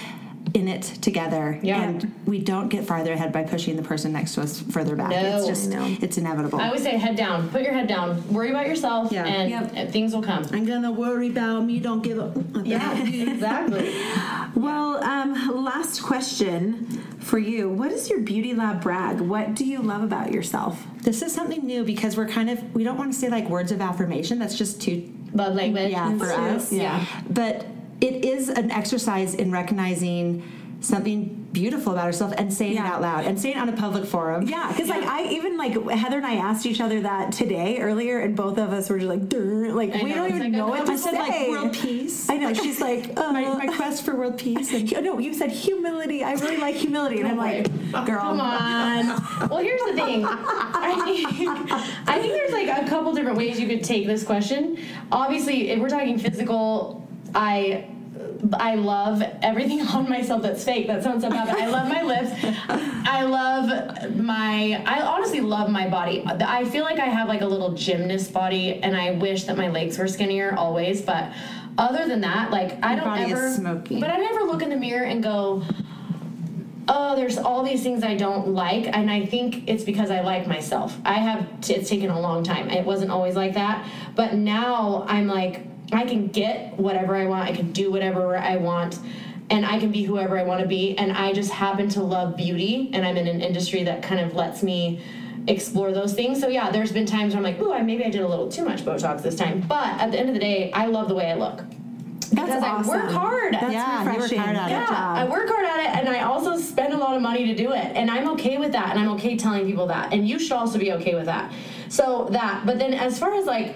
in it together. Yeah. And we don't get farther ahead by pushing the person next to us further back. No. It's just, I know. it's inevitable. I always say head down. Put your head down. Worry about yourself, Yeah. and, Yep. things will come. I'm going to worry about me. Don't give up. Yeah, exactly. Well, um, last question for you. What is your beauty lab brag? What do you love about yourself? This is something new because we're kind of, we don't want to say like words of affirmation. That's just too Love language. yeah for It's- us yeah. but it is an exercise in recognizing something beautiful about herself and saying Yeah. it out loud and saying it on a public forum Yeah, because like I even like Heather and I asked each other that today earlier, and both of us were just like, like I we know, don't even like know what to i said like world peace I know. She's like, uh, my, my quest for world peace and no, you said humility. I really like humility, and I'm like, girl, Come on. well, here's the thing. I think, I think there's like a couple different ways you could take this question. Obviously, if we're talking physical, I. I love everything on myself that's fake. That sounds so bad, but I love my lips. I love my. I honestly love my body. I feel like I have like a little gymnast body, and I wish that my legs were skinnier always. But other than that, like I don't body is ever. smoky. But I never look in the mirror and go, oh, there's all these things I don't like, and I think it's because I like myself. I have, t- it's taken a long time. It wasn't always like that, but now I'm like, I can get whatever I want, I can do whatever I want, and I can be whoever I want to be, and I just happen to love beauty, and I'm in an industry that kind of lets me explore those things. So yeah, there's been times where I'm like, ooh, I maybe I did a little too much Botox this time, but at the end of the day, I love the way I look. that's Because I work awesome. hard. That's Yeah, you work refreshing. hard at it. Yeah, job. I work hard at it and I also spend a lot of money to do it. And I'm okay with that. And I'm okay telling people that. And you should also be okay with that. So that, but then as far as like,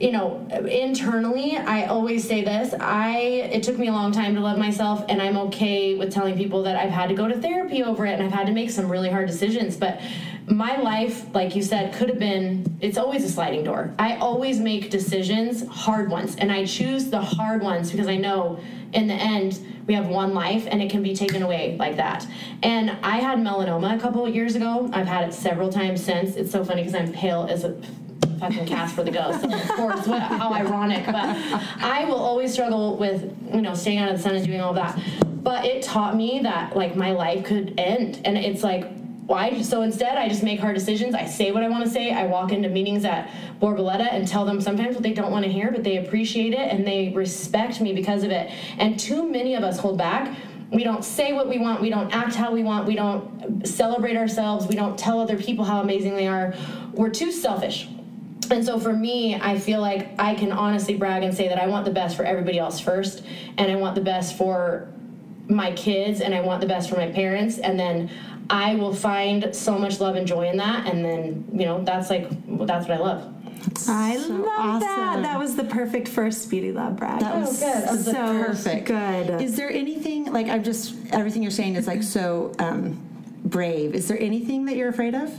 you know, internally, I always say this. I it took me a long time to love myself, and I'm okay with telling people that I've had to go to therapy over it, and I've had to make some really hard decisions. But my life, like you said, could have been. It's always a sliding door. I always make decisions, hard ones, and I choose the hard ones because I know in the end we have one life and it can be taken away like that. And I had melanoma a couple of years ago. I've had it several times since. It's so funny because I'm pale as a fucking Casper the Ghost. So of course, what, how ironic. But I will always struggle with, you know, staying out of the sun and doing all that. But it taught me that, like, my life could end. And it's like, why? So instead, I just make hard decisions. I say what I want to say. I walk into meetings at Borboleta and tell them sometimes what they don't want to hear, but they appreciate it and they respect me because of it. And too many of us hold back. We don't say what we want. We don't act how we want. We don't celebrate ourselves. We don't tell other people how amazing they are. We're too selfish. And so for me, I feel like I can honestly brag and say that I want the best for everybody else first, and I want the best for my kids and I want the best for my parents, and then I will find so much love and joy in that, and then you know that's like that's what I love. I So love that. awesome. That was the perfect first beauty lab brag. That was good. That was so perfect. good. Is there anything like I'm just everything you're saying is like so um, brave? Is there anything that you're afraid of?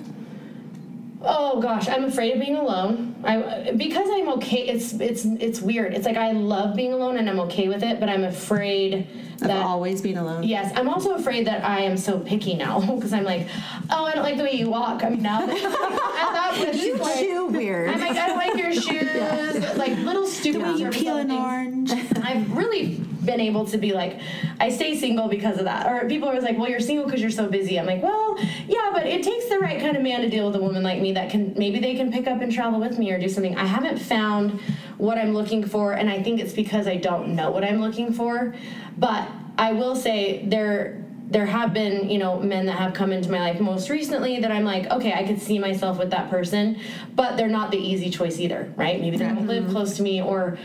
Oh gosh, I'm afraid of being alone. I because I'm okay. It's it's it's weird. It's like I love being alone and I'm okay with it, but I'm afraid Of that always being alone. Yes, I'm also afraid that I am so picky now because I'm like, oh, I don't like the way you walk. I mean, now that, at that point, she's like, Too weird. I'm like, I don't like your shoes. Like little stupid. The way you peel an orange. I've really been able to be like, I stay single because of that. Or people are like, well, you're single because you're so busy. I'm like, well, yeah, but it takes the right kind of man to deal with a woman like me that can maybe they can pick up and travel with me or do something. I haven't found what I'm looking for, and I think it's because I don't know what I'm looking for. But I will say there there have been you know men that have come into my life most recently that i'm like okay i could see myself with that person but they're not the easy choice either right maybe they don't live mm-hmm. close to me or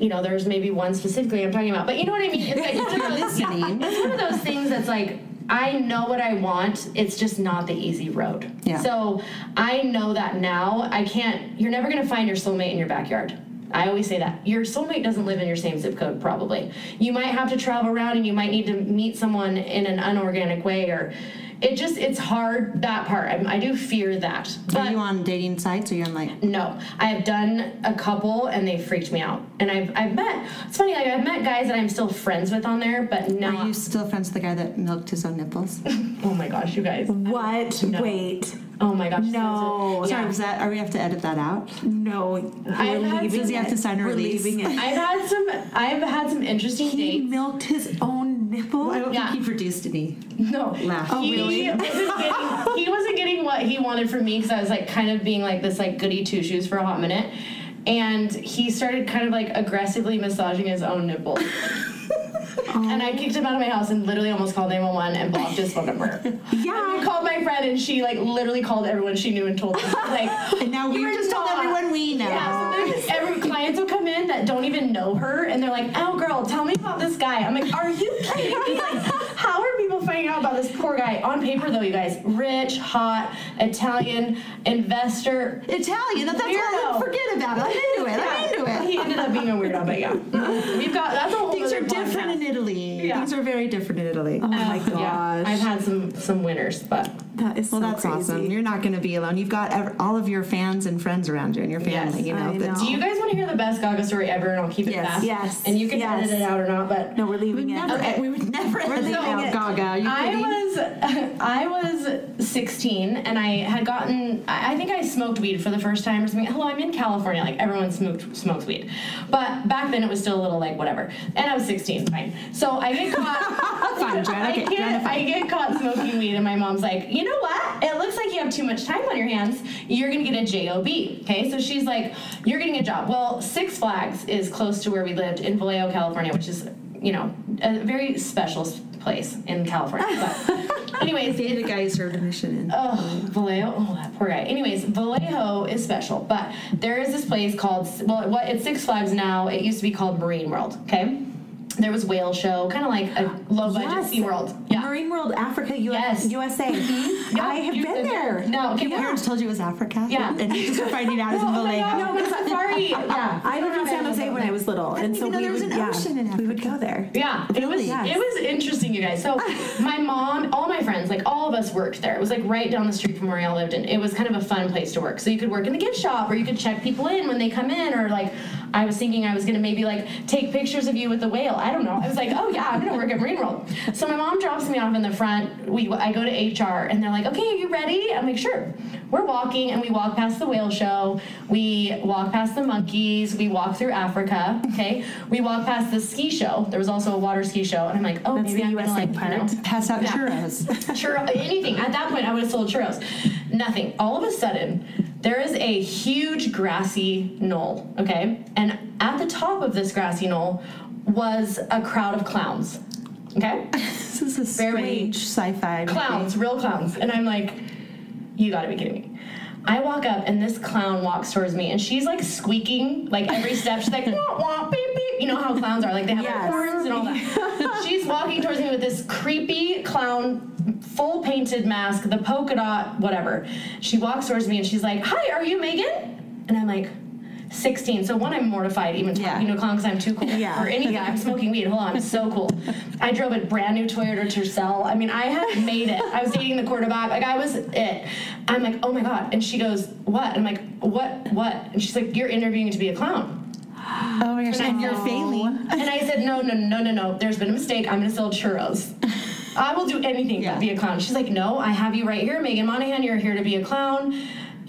you know there's maybe one specifically i'm talking about but you know what i mean it's like it's one of those, it's one of those things that's like I know what I want. It's just not the easy road. Yeah. So I know that now. I can't. You're never gonna find your soulmate in your backyard. I always say that. Your soulmate doesn't live in your same zip code, probably. You might have to travel around and you might need to meet someone in an unorganic way, or it just, it's hard, that part. I, I do fear that. Are But you on dating sites or you're on like no, I have done a couple and they freaked me out. And I've, I've met, it's funny, like I've met guys that I'm still friends with on there, but no are you still friends with the guy that milked his own nipples? oh my gosh, you guys. what? No. Wait. Oh my gosh. No. Sorry, Yeah. was that are we have to edit that out? No. I've we're leaving Does he have to sign a release? leaving it. I've had some, I've had some interesting He dates. milked his own nipple. I don't Yeah. think he produced any. No. Laugh. Oh, he really? wasn't getting he wasn't getting what he wanted from me because I was like kind of being like this like goody two shoes for a hot minute. And he started kind of like aggressively massaging his own nipple. And I kicked him out of my house and literally almost called 911 and blocked his phone number. Yeah. I called my friend and she like literally called everyone she knew and told them like And now are just told everyone we know. Yeah, so there's- every clients will come in that don't even know her, and they're like, "Oh, girl, tell me about this guy." I'm like, "Are you kidding me? Like, how are people finding out about this poor guy on paper, though? You guys, rich, hot, Italian, investor." Italian. That's all. Weirdo. Forget about it. I'm into it. I'm into it. He ended up being a weirdo, but yeah, we've got that's a whole. Things are different in. Italy. Yeah. Things are very different in Italy. Oh my uh, gosh. Yeah, I've had some some winners, but that is well, so that's crazy. awesome. You're not going to be alone. You've got ev- all of your fans and friends around you and your family. Yes, you know. Know. do you guys want to hear the best Gaga story ever? And I'll keep it Yes. fast. Yes. And you can Yes. edit it out or not, but No, we're We leaving would it. never. Okay. We would never. We're edit leaving out it. Gaga. Are you I was I was 16 and I had gotten I I think I smoked weed for the first time or something. Hello, I'm in California. Like everyone smoked smokes weed, but back then it was still a little like whatever. And I was 16, fine. So I get caught. Fine, Joanna. I Okay, get Joanna, I get caught smoking weed, and my mom's like, you know what? It looks like you have too much time on your hands. You're gonna get a job. Okay, so she's like, you're getting a job. Well, Six Flags is close to where we lived in Vallejo, California, which is you know a very special place in California. But anyways, a guy who served a mission in. Oh, Vallejo. Oh, that poor guy. Anyways, Vallejo is special, but there is this place called well, what it's Six Flags now. It used to be called Marine World. Okay, there was whale show, kind of like a low budget Yes. Sea World. Yeah. Marine World, Africa, US, Yes. USA. Yeah, I have been there. No, okay, Your well, parents told you it was Africa. Yeah. And you just were finding out it was in Oh Vallejo. no, safari. Yeah, I lived in San Jose when I was little, and so we would, yeah, we would go there. Yeah, it was Yes. it was interesting, you guys. So my mom, all my friends, like all of us worked there. It was like right down the street from where I lived, and it was kind of a fun place to work. So you could work in the gift shop, or you could check people in when they come in, or like I was thinking I was gonna maybe like take pictures of you with the whale. I don't know. I was like, oh yeah, I'm gonna work at Marine World. So my mom drops me off in the front. We I go to HR, and they're like, okay, are you ready? I'm like, sure. We're walking, and we walk past the whale show. We walk past the monkeys. We walk through Africa. Okay. We walk past the ski show. There was also a water ski show, and I'm like, oh, That's maybe I'm gonna USA like, you know. Pass out Yeah. churros. churro, anything. At that point, I would have sold churros. Nothing. All of a sudden, there is a huge grassy knoll, okay? And at the top of this grassy knoll was a crowd of clowns, okay? this is a strange sci-fi. clowns, real clowns. And I'm like, you gotta be kidding me. I walk up and this clown walks towards me and she's like squeaking like every step. She's like, wah, beep, beep, You know how clowns are, like they have Yes. horns and all that. She's walking towards me with this creepy clown, full painted mask, the polka dot, whatever. She walks towards me and she's like, "Hi, are you Megan?" And I'm like. 16. So one, I'm mortified even talking Yeah. to a clown because I'm too cool Yeah. for anything. I'm smoking weed. Hold on, I'm so cool. I drove a brand new Toyota Tercel. I mean, I had made it. I was dating the quarterback. Like I was it. I'm like, oh my god. And she goes, what? I'm like, what? What? And she's like, you're interviewing to be a clown. Oh my gosh, and you're failing. And I said, no, no, no, no, no. There's been a mistake. I'm gonna sell churros. I will do anything Yeah. but be a clown. She's like, no, I have you right here, Megan Monahan. You're here to be a clown.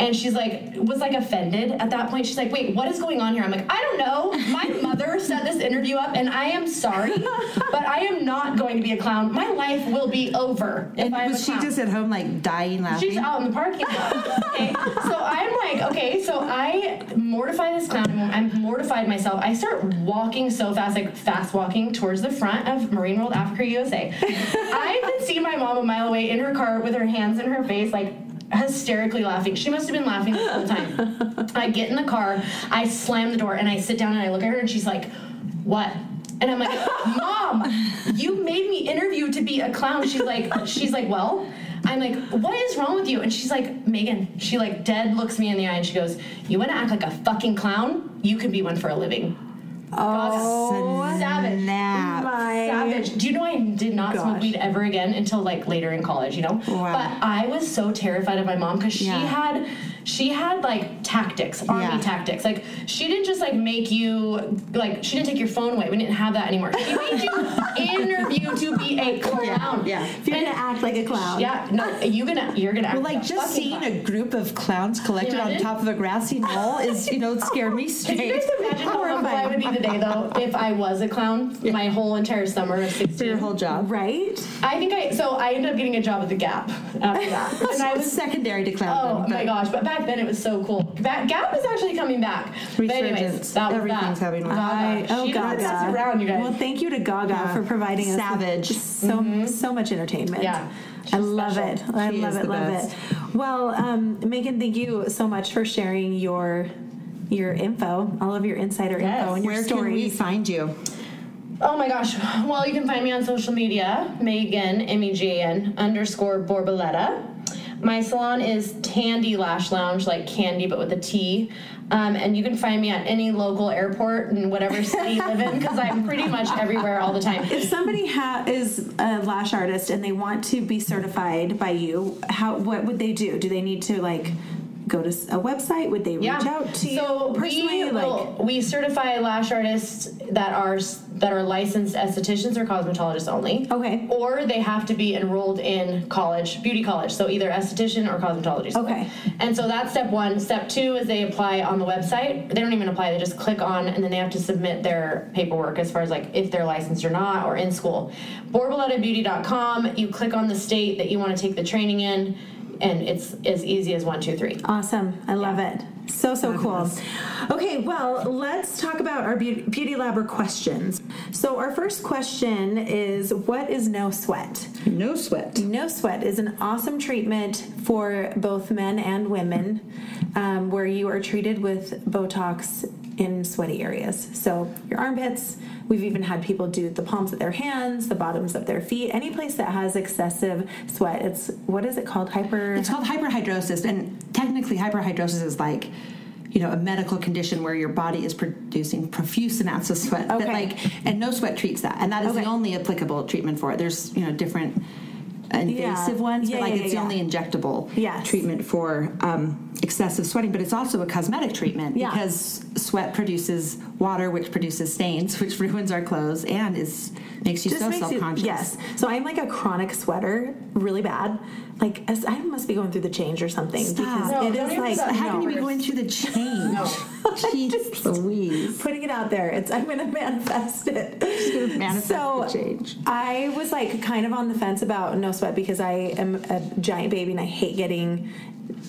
And she's like, was like offended at that point. She's like, wait, what is going on here? I'm like, I don't know. My mother set this interview up, and I am sorry, but I am not going to be a clown. My life will be over if And I'm was a she just at home like dying laughing? She's out in the parking lot. Okay, so I'm like, okay, so I mortify this clown. I'm mortified myself. I start walking so fast, like fast walking towards the front of Marine World Africa USA. I could see my mom a mile away in her car with her hands in her face, like hysterically laughing. She must have been laughing the whole time. I get in the car, I slam the door, and I sit down and I look at her, and she's like, what? And I'm like, Mom, you made me interview to be a clown. She's like, she's like, well, I'm like, what is wrong with you? And she's like, Megan, she like dead looks me in the eye and she goes, You wanna act like a fucking clown? You can be one for a living. Oh, savage. Snap. my Savage. Do you know I did not smoke weed ever again until like later in college, you know? Wow. But I was so terrified of my mom because she Yeah. had she had like tactics, army Yeah. tactics. Like she didn't just like make you like she didn't take your phone away. We didn't have that anymore. She made you interview to be a clown. yeah. If you're gonna act like a clown. Yeah, no, you gonna you're gonna act Well, like a just seeing clown. a group of clowns collected on top of a grassy knoll is, you know, scared me straight. Can straight. you guys imagine how humble I would be today, though, if I was a clown my whole entire summer of 16? For your whole job. Right? I think I, so I ended up getting a job at the Gap after that. And I was, secondary to oh clown. my gosh, but back then it was so cool. Ba- Gap is actually coming back. But anyways, Resurgence. that was Everything's that. having one. Gaga. I, oh, she Gaga. turns us around, you guys. Well, thank you to Gaga Yeah. for providing us with Savage. so so much entertainment. Yeah. I love special. it. I She love it. the Love best. it. Well, um, Megan, thank you so much for sharing your your info, all of your insider Yes. info and your Where can we find you? Oh my gosh. Well, you can find me on social media, Megan, M E G A N underscore Borboleta. My salon is Tandy Lash Lounge, like candy but with a T. Um, and you can find me at any local airport in whatever city you live in because I'm pretty much everywhere all the time. if somebody ha- is a lash artist and they want to be certified by you, how what would they do? Do they need to like go to a website? Would they reach out to so you personally? we like, will, we certify lash artists that are that are licensed estheticians or cosmetologists only. Okay. Or they have to be enrolled in college, beauty college. So either esthetician or cosmetology. school. Okay. And so that's step one. Step two is they apply on the website. They don't even apply. They just click on and then they have to submit their paperwork as far as like if they're licensed or not or in school. BorboletaBeauty.com. You click on the state that you want to take the training in, and it's as easy as one, two, three. Awesome. I love it. So, so cool. Okay, well, let's talk about our beauty, beauty labber questions. So, our first question is What is no sweat? No sweat. No Sweat is an awesome treatment for both men and women um, where you are treated with Botox in sweaty areas. So, your armpits, we've even had people do the palms of their hands, the bottoms of their feet, any place that has excessive sweat. It's what is it called? Hyper. It's called hyperhidrosis, and technically, hyperhidrosis is like, you know, a medical condition where your body is producing profuse amounts of sweat. But Okay. like, and no sweat treats that, and that is Okay. the only applicable treatment for it. There's, you know, different invasive Yeah. ones, Yeah, but like yeah, it's the only injectable Yes. treatment for um, excessive sweating. But it's also a cosmetic treatment because sweat produces water, which produces stains, which ruins our clothes and is makes you Just so makes self-conscious. yes. So I'm like a chronic sweater, really bad. Like as, I must be going through the change or something Stop. because No, it don't is even like stop. How can you be going through the change? Jeez Louise. putting it out there. It's I'm gonna manifest it. gonna manifest so the change. I was like kind of on the fence about no sweat because I am a giant baby and I hate getting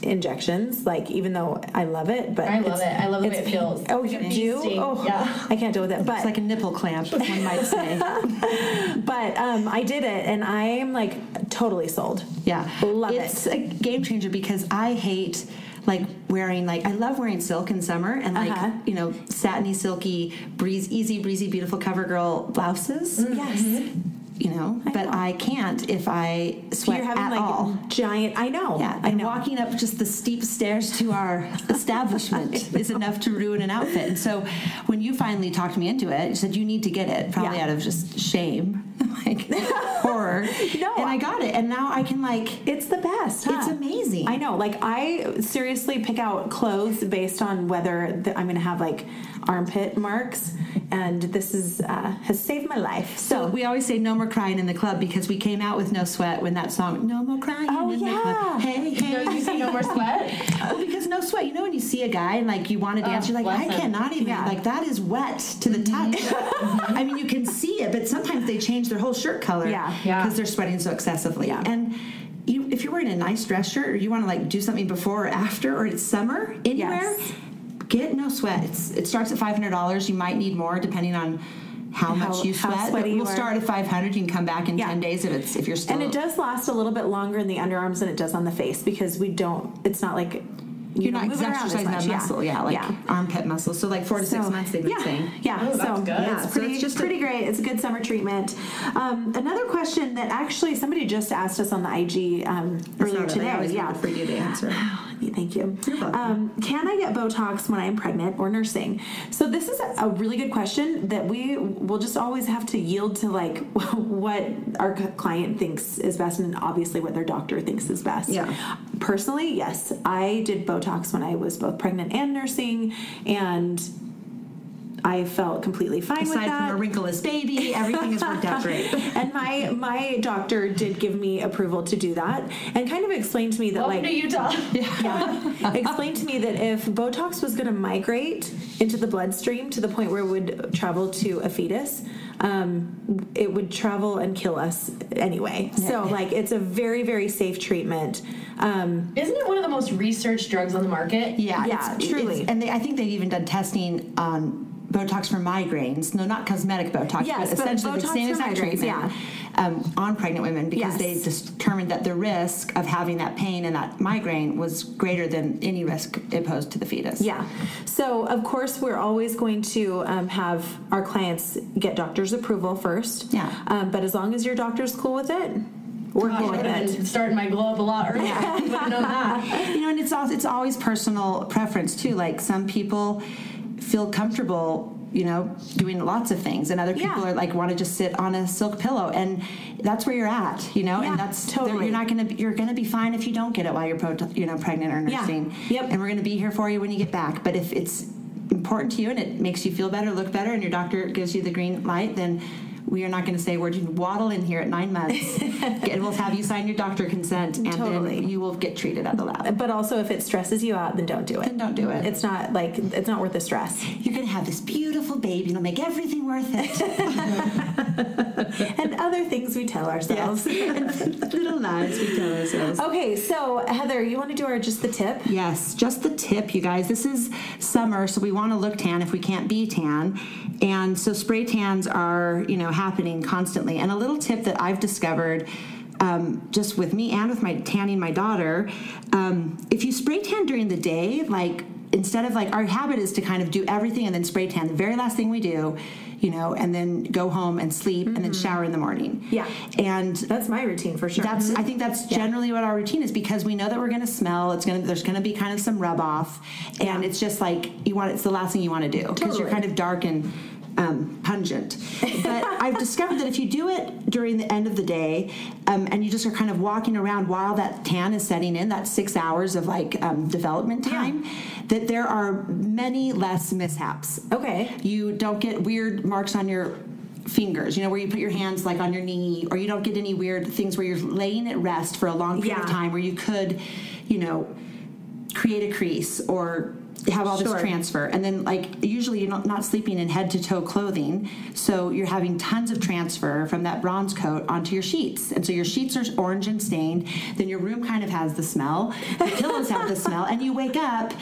injections. Like even though I love it, but I love it. I love the way it feels. Oh, you do? Oh, Yeah. I can't deal with it. But It's like a nipple clamp, one might say. but um, I did it, and I am like totally sold. Yeah. Love it's it. a game changer because I hate like wearing like I love wearing silk in summer and like Uh-huh. you know satiny, silky, breeze, easy, breezy, beautiful cover girl blouses. Mm-hmm. Yes. You know, but I can't if I sweat You're having at like all. giant. I know. Yeah, I and know. walking up just the steep stairs to our establishment is enough to ruin an outfit. And so, when you finally talked me into it, you said you need to get it, probably Yeah. out of just shame, like horror. No. and I got it, and now I can like. It's the best. It's amazing. I know. Like I seriously pick out clothes based on whether the, I'm going to have like armpit marks, and this is uh, has saved my life. So So, we always say no more crying in the club because we came out with no sweat when that song "No More Crying Oh, in the. Club." Hey, hey, No, you say no more sweat? Well, oh, because no sweat. You know when you see a guy and like you want to oh, dance, Oh, you're like, I him. cannot even. Yeah. Like that is wet to the mm-hmm. touch. I mean, you can see it, but sometimes they change their whole shirt color. Yeah. Yeah. Because they're sweating so excessively. Yeah. And you, if you're wearing a nice dress shirt, or you want to like do something before or after, or it's summer anywhere, Yes. get no sweat. It's, it starts at five hundred dollars. You might need more depending on. How, How- much you sweat? But sweaty we'll are. start at 500. You can come back in Yeah. 10 days if it's if you're still. and it does last a little bit longer in the underarms than it does on the face because we don't. It's not like you You're not moving around as exercising that muscle, yeah, like armpit muscle. So like four to six months they've been yeah, saying. Yeah, Oh, so that's good. Yeah, it's so pretty, it's just a- pretty great. It's a good summer treatment. Um, another question that actually somebody just asked us on the IG um, earlier not- today. always yeah, for you to answer. Thank you. Um, can I get Botox when I'm pregnant or nursing? So this is a really good question that we will just always have to yield to like what our client thinks is best, and obviously what their doctor thinks is best. Yeah. Personally, yes, I did Botox when I was both pregnant and nursing, and I felt completely fine with Aside that from a wrinkleless baby, everything has worked out great. and my my doctor did give me approval to do that and kind of explained to me that Welcome like to Utah. yeah, explained to me that if Botox was going to migrate into the bloodstream to the point where it would travel to a fetus, um, it would travel and kill us anyway. So like it's a very very safe treatment. Um, Isn't it one of the most researched drugs on the market? Yeah, Yeah, it's- truly. it's- and they, I think they've even done testing on Botox for migraines. No, not cosmetic Botox, Yes, but but essentially the Botox same for exact migraines, treatment um, on pregnant women because Yes. they determined that the risk of having that pain and that migraine was greater than any risk it posed to the fetus. Yeah. So, of course, we're always going to um, have our clients get doctor's approval first. Yeah. Um, but as long as your doctor's cool with it, we're Gosh, cool I with it. starting my glow up a lot earlier. I would that. You know, and it's also it's always personal preference too. Like some people feel comfortable, you know, doing lots of things, and other people Yeah. are like want to just sit on a silk pillow, and that's where you're at, you know. Yeah, and that's totally. You're not gonna be, you're gonna be fine if you don't get it while you're pro, you know pregnant or nursing Yeah. nursing. Yep. And we're gonna be here for you when you get back. But if it's important to you and it makes you feel better, look better, and your doctor gives you the green light, then. We are not going to say we're going to waddle in here at nine months, and we'll have you sign your doctor consent, and Totally. then you will get treated at the lab. But also, if it stresses you out, then don't do it. Then don't do it. It's not like it's not worth the stress. You're gonna have this beautiful baby. It'll make everything worth it. and other things we tell ourselves. Little lies we tell ourselves. Okay, so Heather, you want to do our just the tip? Yes, just the tip, you guys. This is summer, so we want to look tan if we can't be tan. And so spray tans are, you know, happening constantly. And a little tip that I've discovered um, just with me and with my tanning my daughter, um, if you spray tan during the day, like instead of like our habit is to kind of do everything and then spray tan, the very last thing we do, you know, and then go home and sleep and then shower in the morning. Yeah. And That's my routine for sure. that's I think that's generally what our routine is because we know that we're going to smell. It's going to there's going to be kind of some rub off, and Yeah. it's just like you want it's the last thing you want to do because you're kind of dark and um, pungent. But I've discovered that if you do it during the end of the day, um, and you just are kind of walking around while that tan is setting in, that six hours of like um, development time, that there are many less mishaps. Okay. You don't get weird marks on your fingers, you know, where you put your hands like on your knee, or you don't get any weird things where you're laying at rest for a long period of time where you could, you know, create a crease or have all Sure. this transfer and then like usually you're not, not sleeping in head to toe clothing so you're having tons of transfer from that bronze coat onto your sheets and so your sheets are orange and stained then your room kind of has the smell the pillows have the smell and you wake up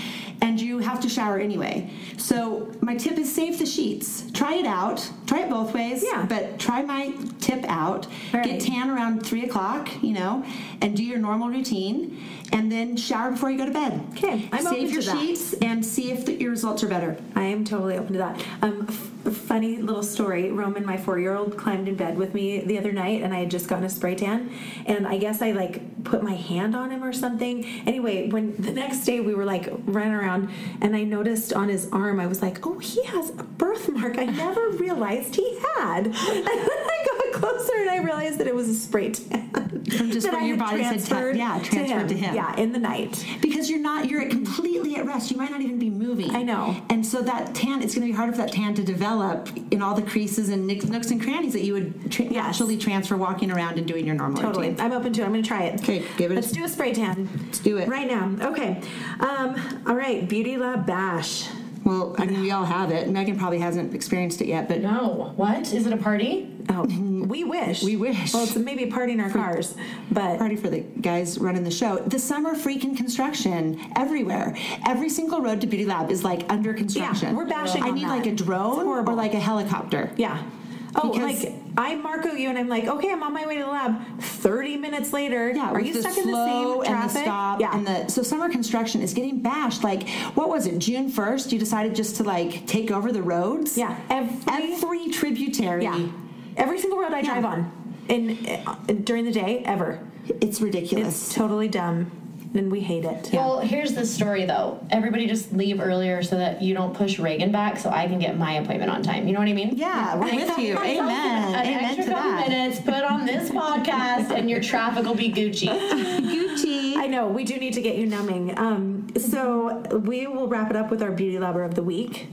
and you have to shower anyway so my tip is save the sheets try it out try it both ways Yeah. but try my tip out. All Get tan around three o'clock, you know, and do your normal routine, and then shower before you go to bed. Okay, I'm Save your that. sheets and see if the, your results are better. I am totally open to that. Um, f- funny little story. Roman, my four-year-old, climbed in bed with me the other night, and I had just gotten a spray tan, and I guess I like put my hand on him or something. Anyway, when the next day we were like running around, and I noticed on his arm, I was like, "Oh, he has a birthmark. I never realized he had." And then I got closer, and I realized that it was a spray tan. From just where your body said ta- yeah, transferred to him. Yeah, in the night. Because you're not, you're completely at rest. You might not even be moving. I know. And so that tan, it's going to be harder for that tan to develop in all the creases and nicks, nooks and crannies that you would tra- Yes. naturally transfer walking around and doing your normal Totally. routine. I'm open to it. I'm going to try it. Okay, give it a- Let's do a spray tan. Let's do it. Right now. Okay. Um, all right. Beauty Lab Bash. Well, I mean, we all have it. Megan probably hasn't experienced it yet, but No. What? Is it a party? Oh, we wish. We wish. Well, it's maybe a party in our cars, but party for the guys running the show. The summer freaking construction everywhere. Every single road to Beauty Lab is like under construction. Yeah, we're bashing I need that. like a drone or like a helicopter. yeah. Oh, Because- like I Marco you and I'm like, okay, I'm on my way to the lab. Thirty minutes later, Yeah, are you stuck in the same and traffic? the stop yeah. and the so summer construction is getting bashed. Like, what was it? June first, you decided just to like take over the roads. yeah. Every, every tributary. yeah. Every single road I drive on, in, uh, during the day, ever. it's ridiculous. It's totally dumb, and we hate it. Well, here's the story though. Everybody just leave earlier so that you don't push Reagan back so I can get my appointment on time. You know what I mean? yeah, we're with you. An Amen. Amen extra to couple that. minutes, put on this podcast, and your traffic will be Gucci. Gucci. I know we do need to get you numbing. Um, so we will wrap it up with our beauty lover of the week.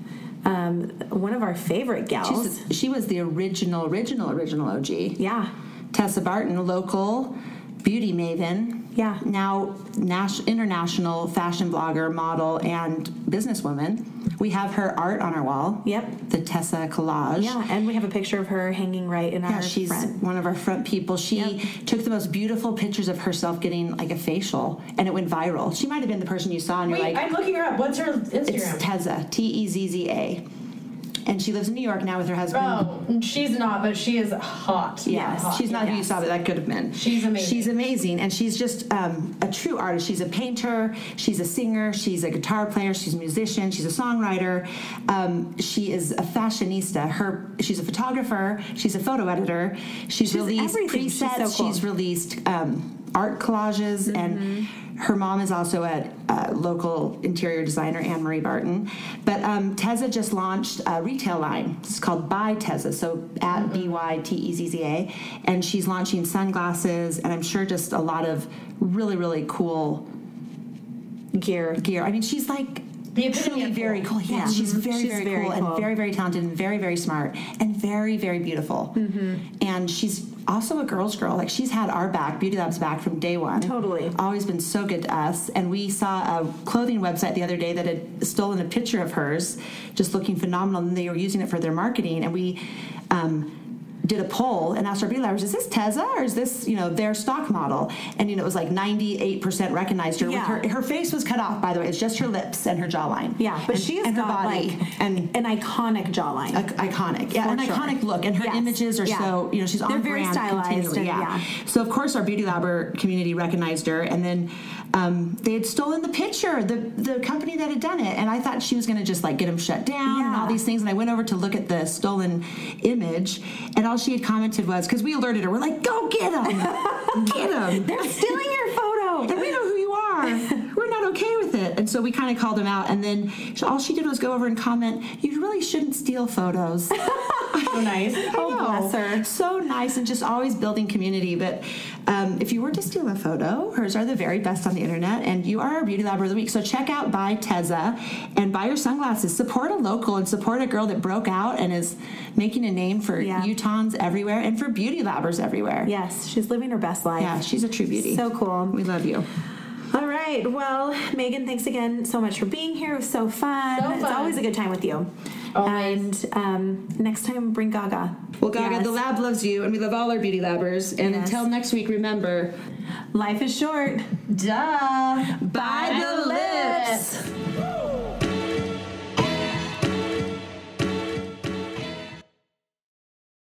Um, one of our favorite gals. She's, she was the original, original, original OG. yeah, Tessa Barton, local beauty maven. Yeah. Now, nas- international fashion blogger, model, and businesswoman. We have her art on our wall. Yep. The Tessa collage. yeah, and we have a picture of her hanging right in our Yeah, our she's front. one of our front people. She Yep. took the most beautiful pictures of herself getting like a facial, and it went viral. She might have been the person you saw, and you're like, I'm looking her up. What's her Instagram? it's? Tezza, T E Z Z A. And she lives in New York now with her husband. Oh, she's not, but she is hot. Yes, hot. she's not who you saw, but that could have been. She's amazing. She's amazing, and she's just um, a true artist. She's a painter, she's a singer, she's a guitar player, she's a musician, she's a songwriter. Um, she is a fashionista. Her, she's a photographer. She's a photo editor. She's, released everything. She's so presets. cool. She's released um, art collages, and Mm-hmm. her mom is also a, uh local interior designer, Anne Marie Barton. But um, Tezza just launched a retail line. It's called By Tezza, so at Mm-hmm. B Y T E Z Z A, and she's launching sunglasses, and I'm sure just a lot of really really cool Gear. gear. I mean, she's like. The epitome of very cool. Yeah. she's Mhm. very, She's very, very cool, cool. and very, very talented and very, very smart and very, very beautiful. Mm-hmm. And she's also a girl's girl. Like she's had our back, Beauty Lab's back from day one. Totally. Always been so good to us. And we saw a clothing website the other day that had stolen a picture of hers, just looking phenomenal, and they were using it for their marketing. And we um, did a poll and asked our beauty labs, is this Tezza or is this, you know, their stock model? And, you know, it was like 98% recognized her. Yeah. With her, her face was cut off, by the way. It's just her lips and her jawline. Yeah, but and, she has got body. like and an iconic jawline. I- iconic, yeah, an sure. iconic look, and her Yes. images are Yeah. so you know she's They're on very brand stylized and- yeah. yeah. So of course our beauty labber community recognized her, and then um, they had stolen the picture, the the company that had done it, and I thought she was going to just like get them shut down and all these things, and I went over to look at the stolen image, and all she had commented was because we alerted her, we're like, go get them, get them, They're stealing your photo. and we know who. We're not okay with it. And so we kind of called him out. And then she, all she did was go over and comment, You really shouldn't steal photos. So nice. Oh, bless her. So nice and just always building community. But um, if you were to steal a photo, hers are the very best on the internet, and you are our beauty labber of the week. So check out By Tezza and buy your sunglasses. Support a local and support a girl that broke out and is making a name for Yeah. Utahns everywhere and for beauty labbers everywhere. Yes, she's living her best life. Yeah, she's a true beauty. So cool. We love you. All right. Well, Megan, thanks again so much for being here. It was so fun. So It's always a good time with you. Always. And um, next time, bring Gaga. Well, Gaga, Yes. the lab loves you, and we love all our beauty labbers. And Yes. until next week, remember, Life is short. Duh. buy the lips. lips.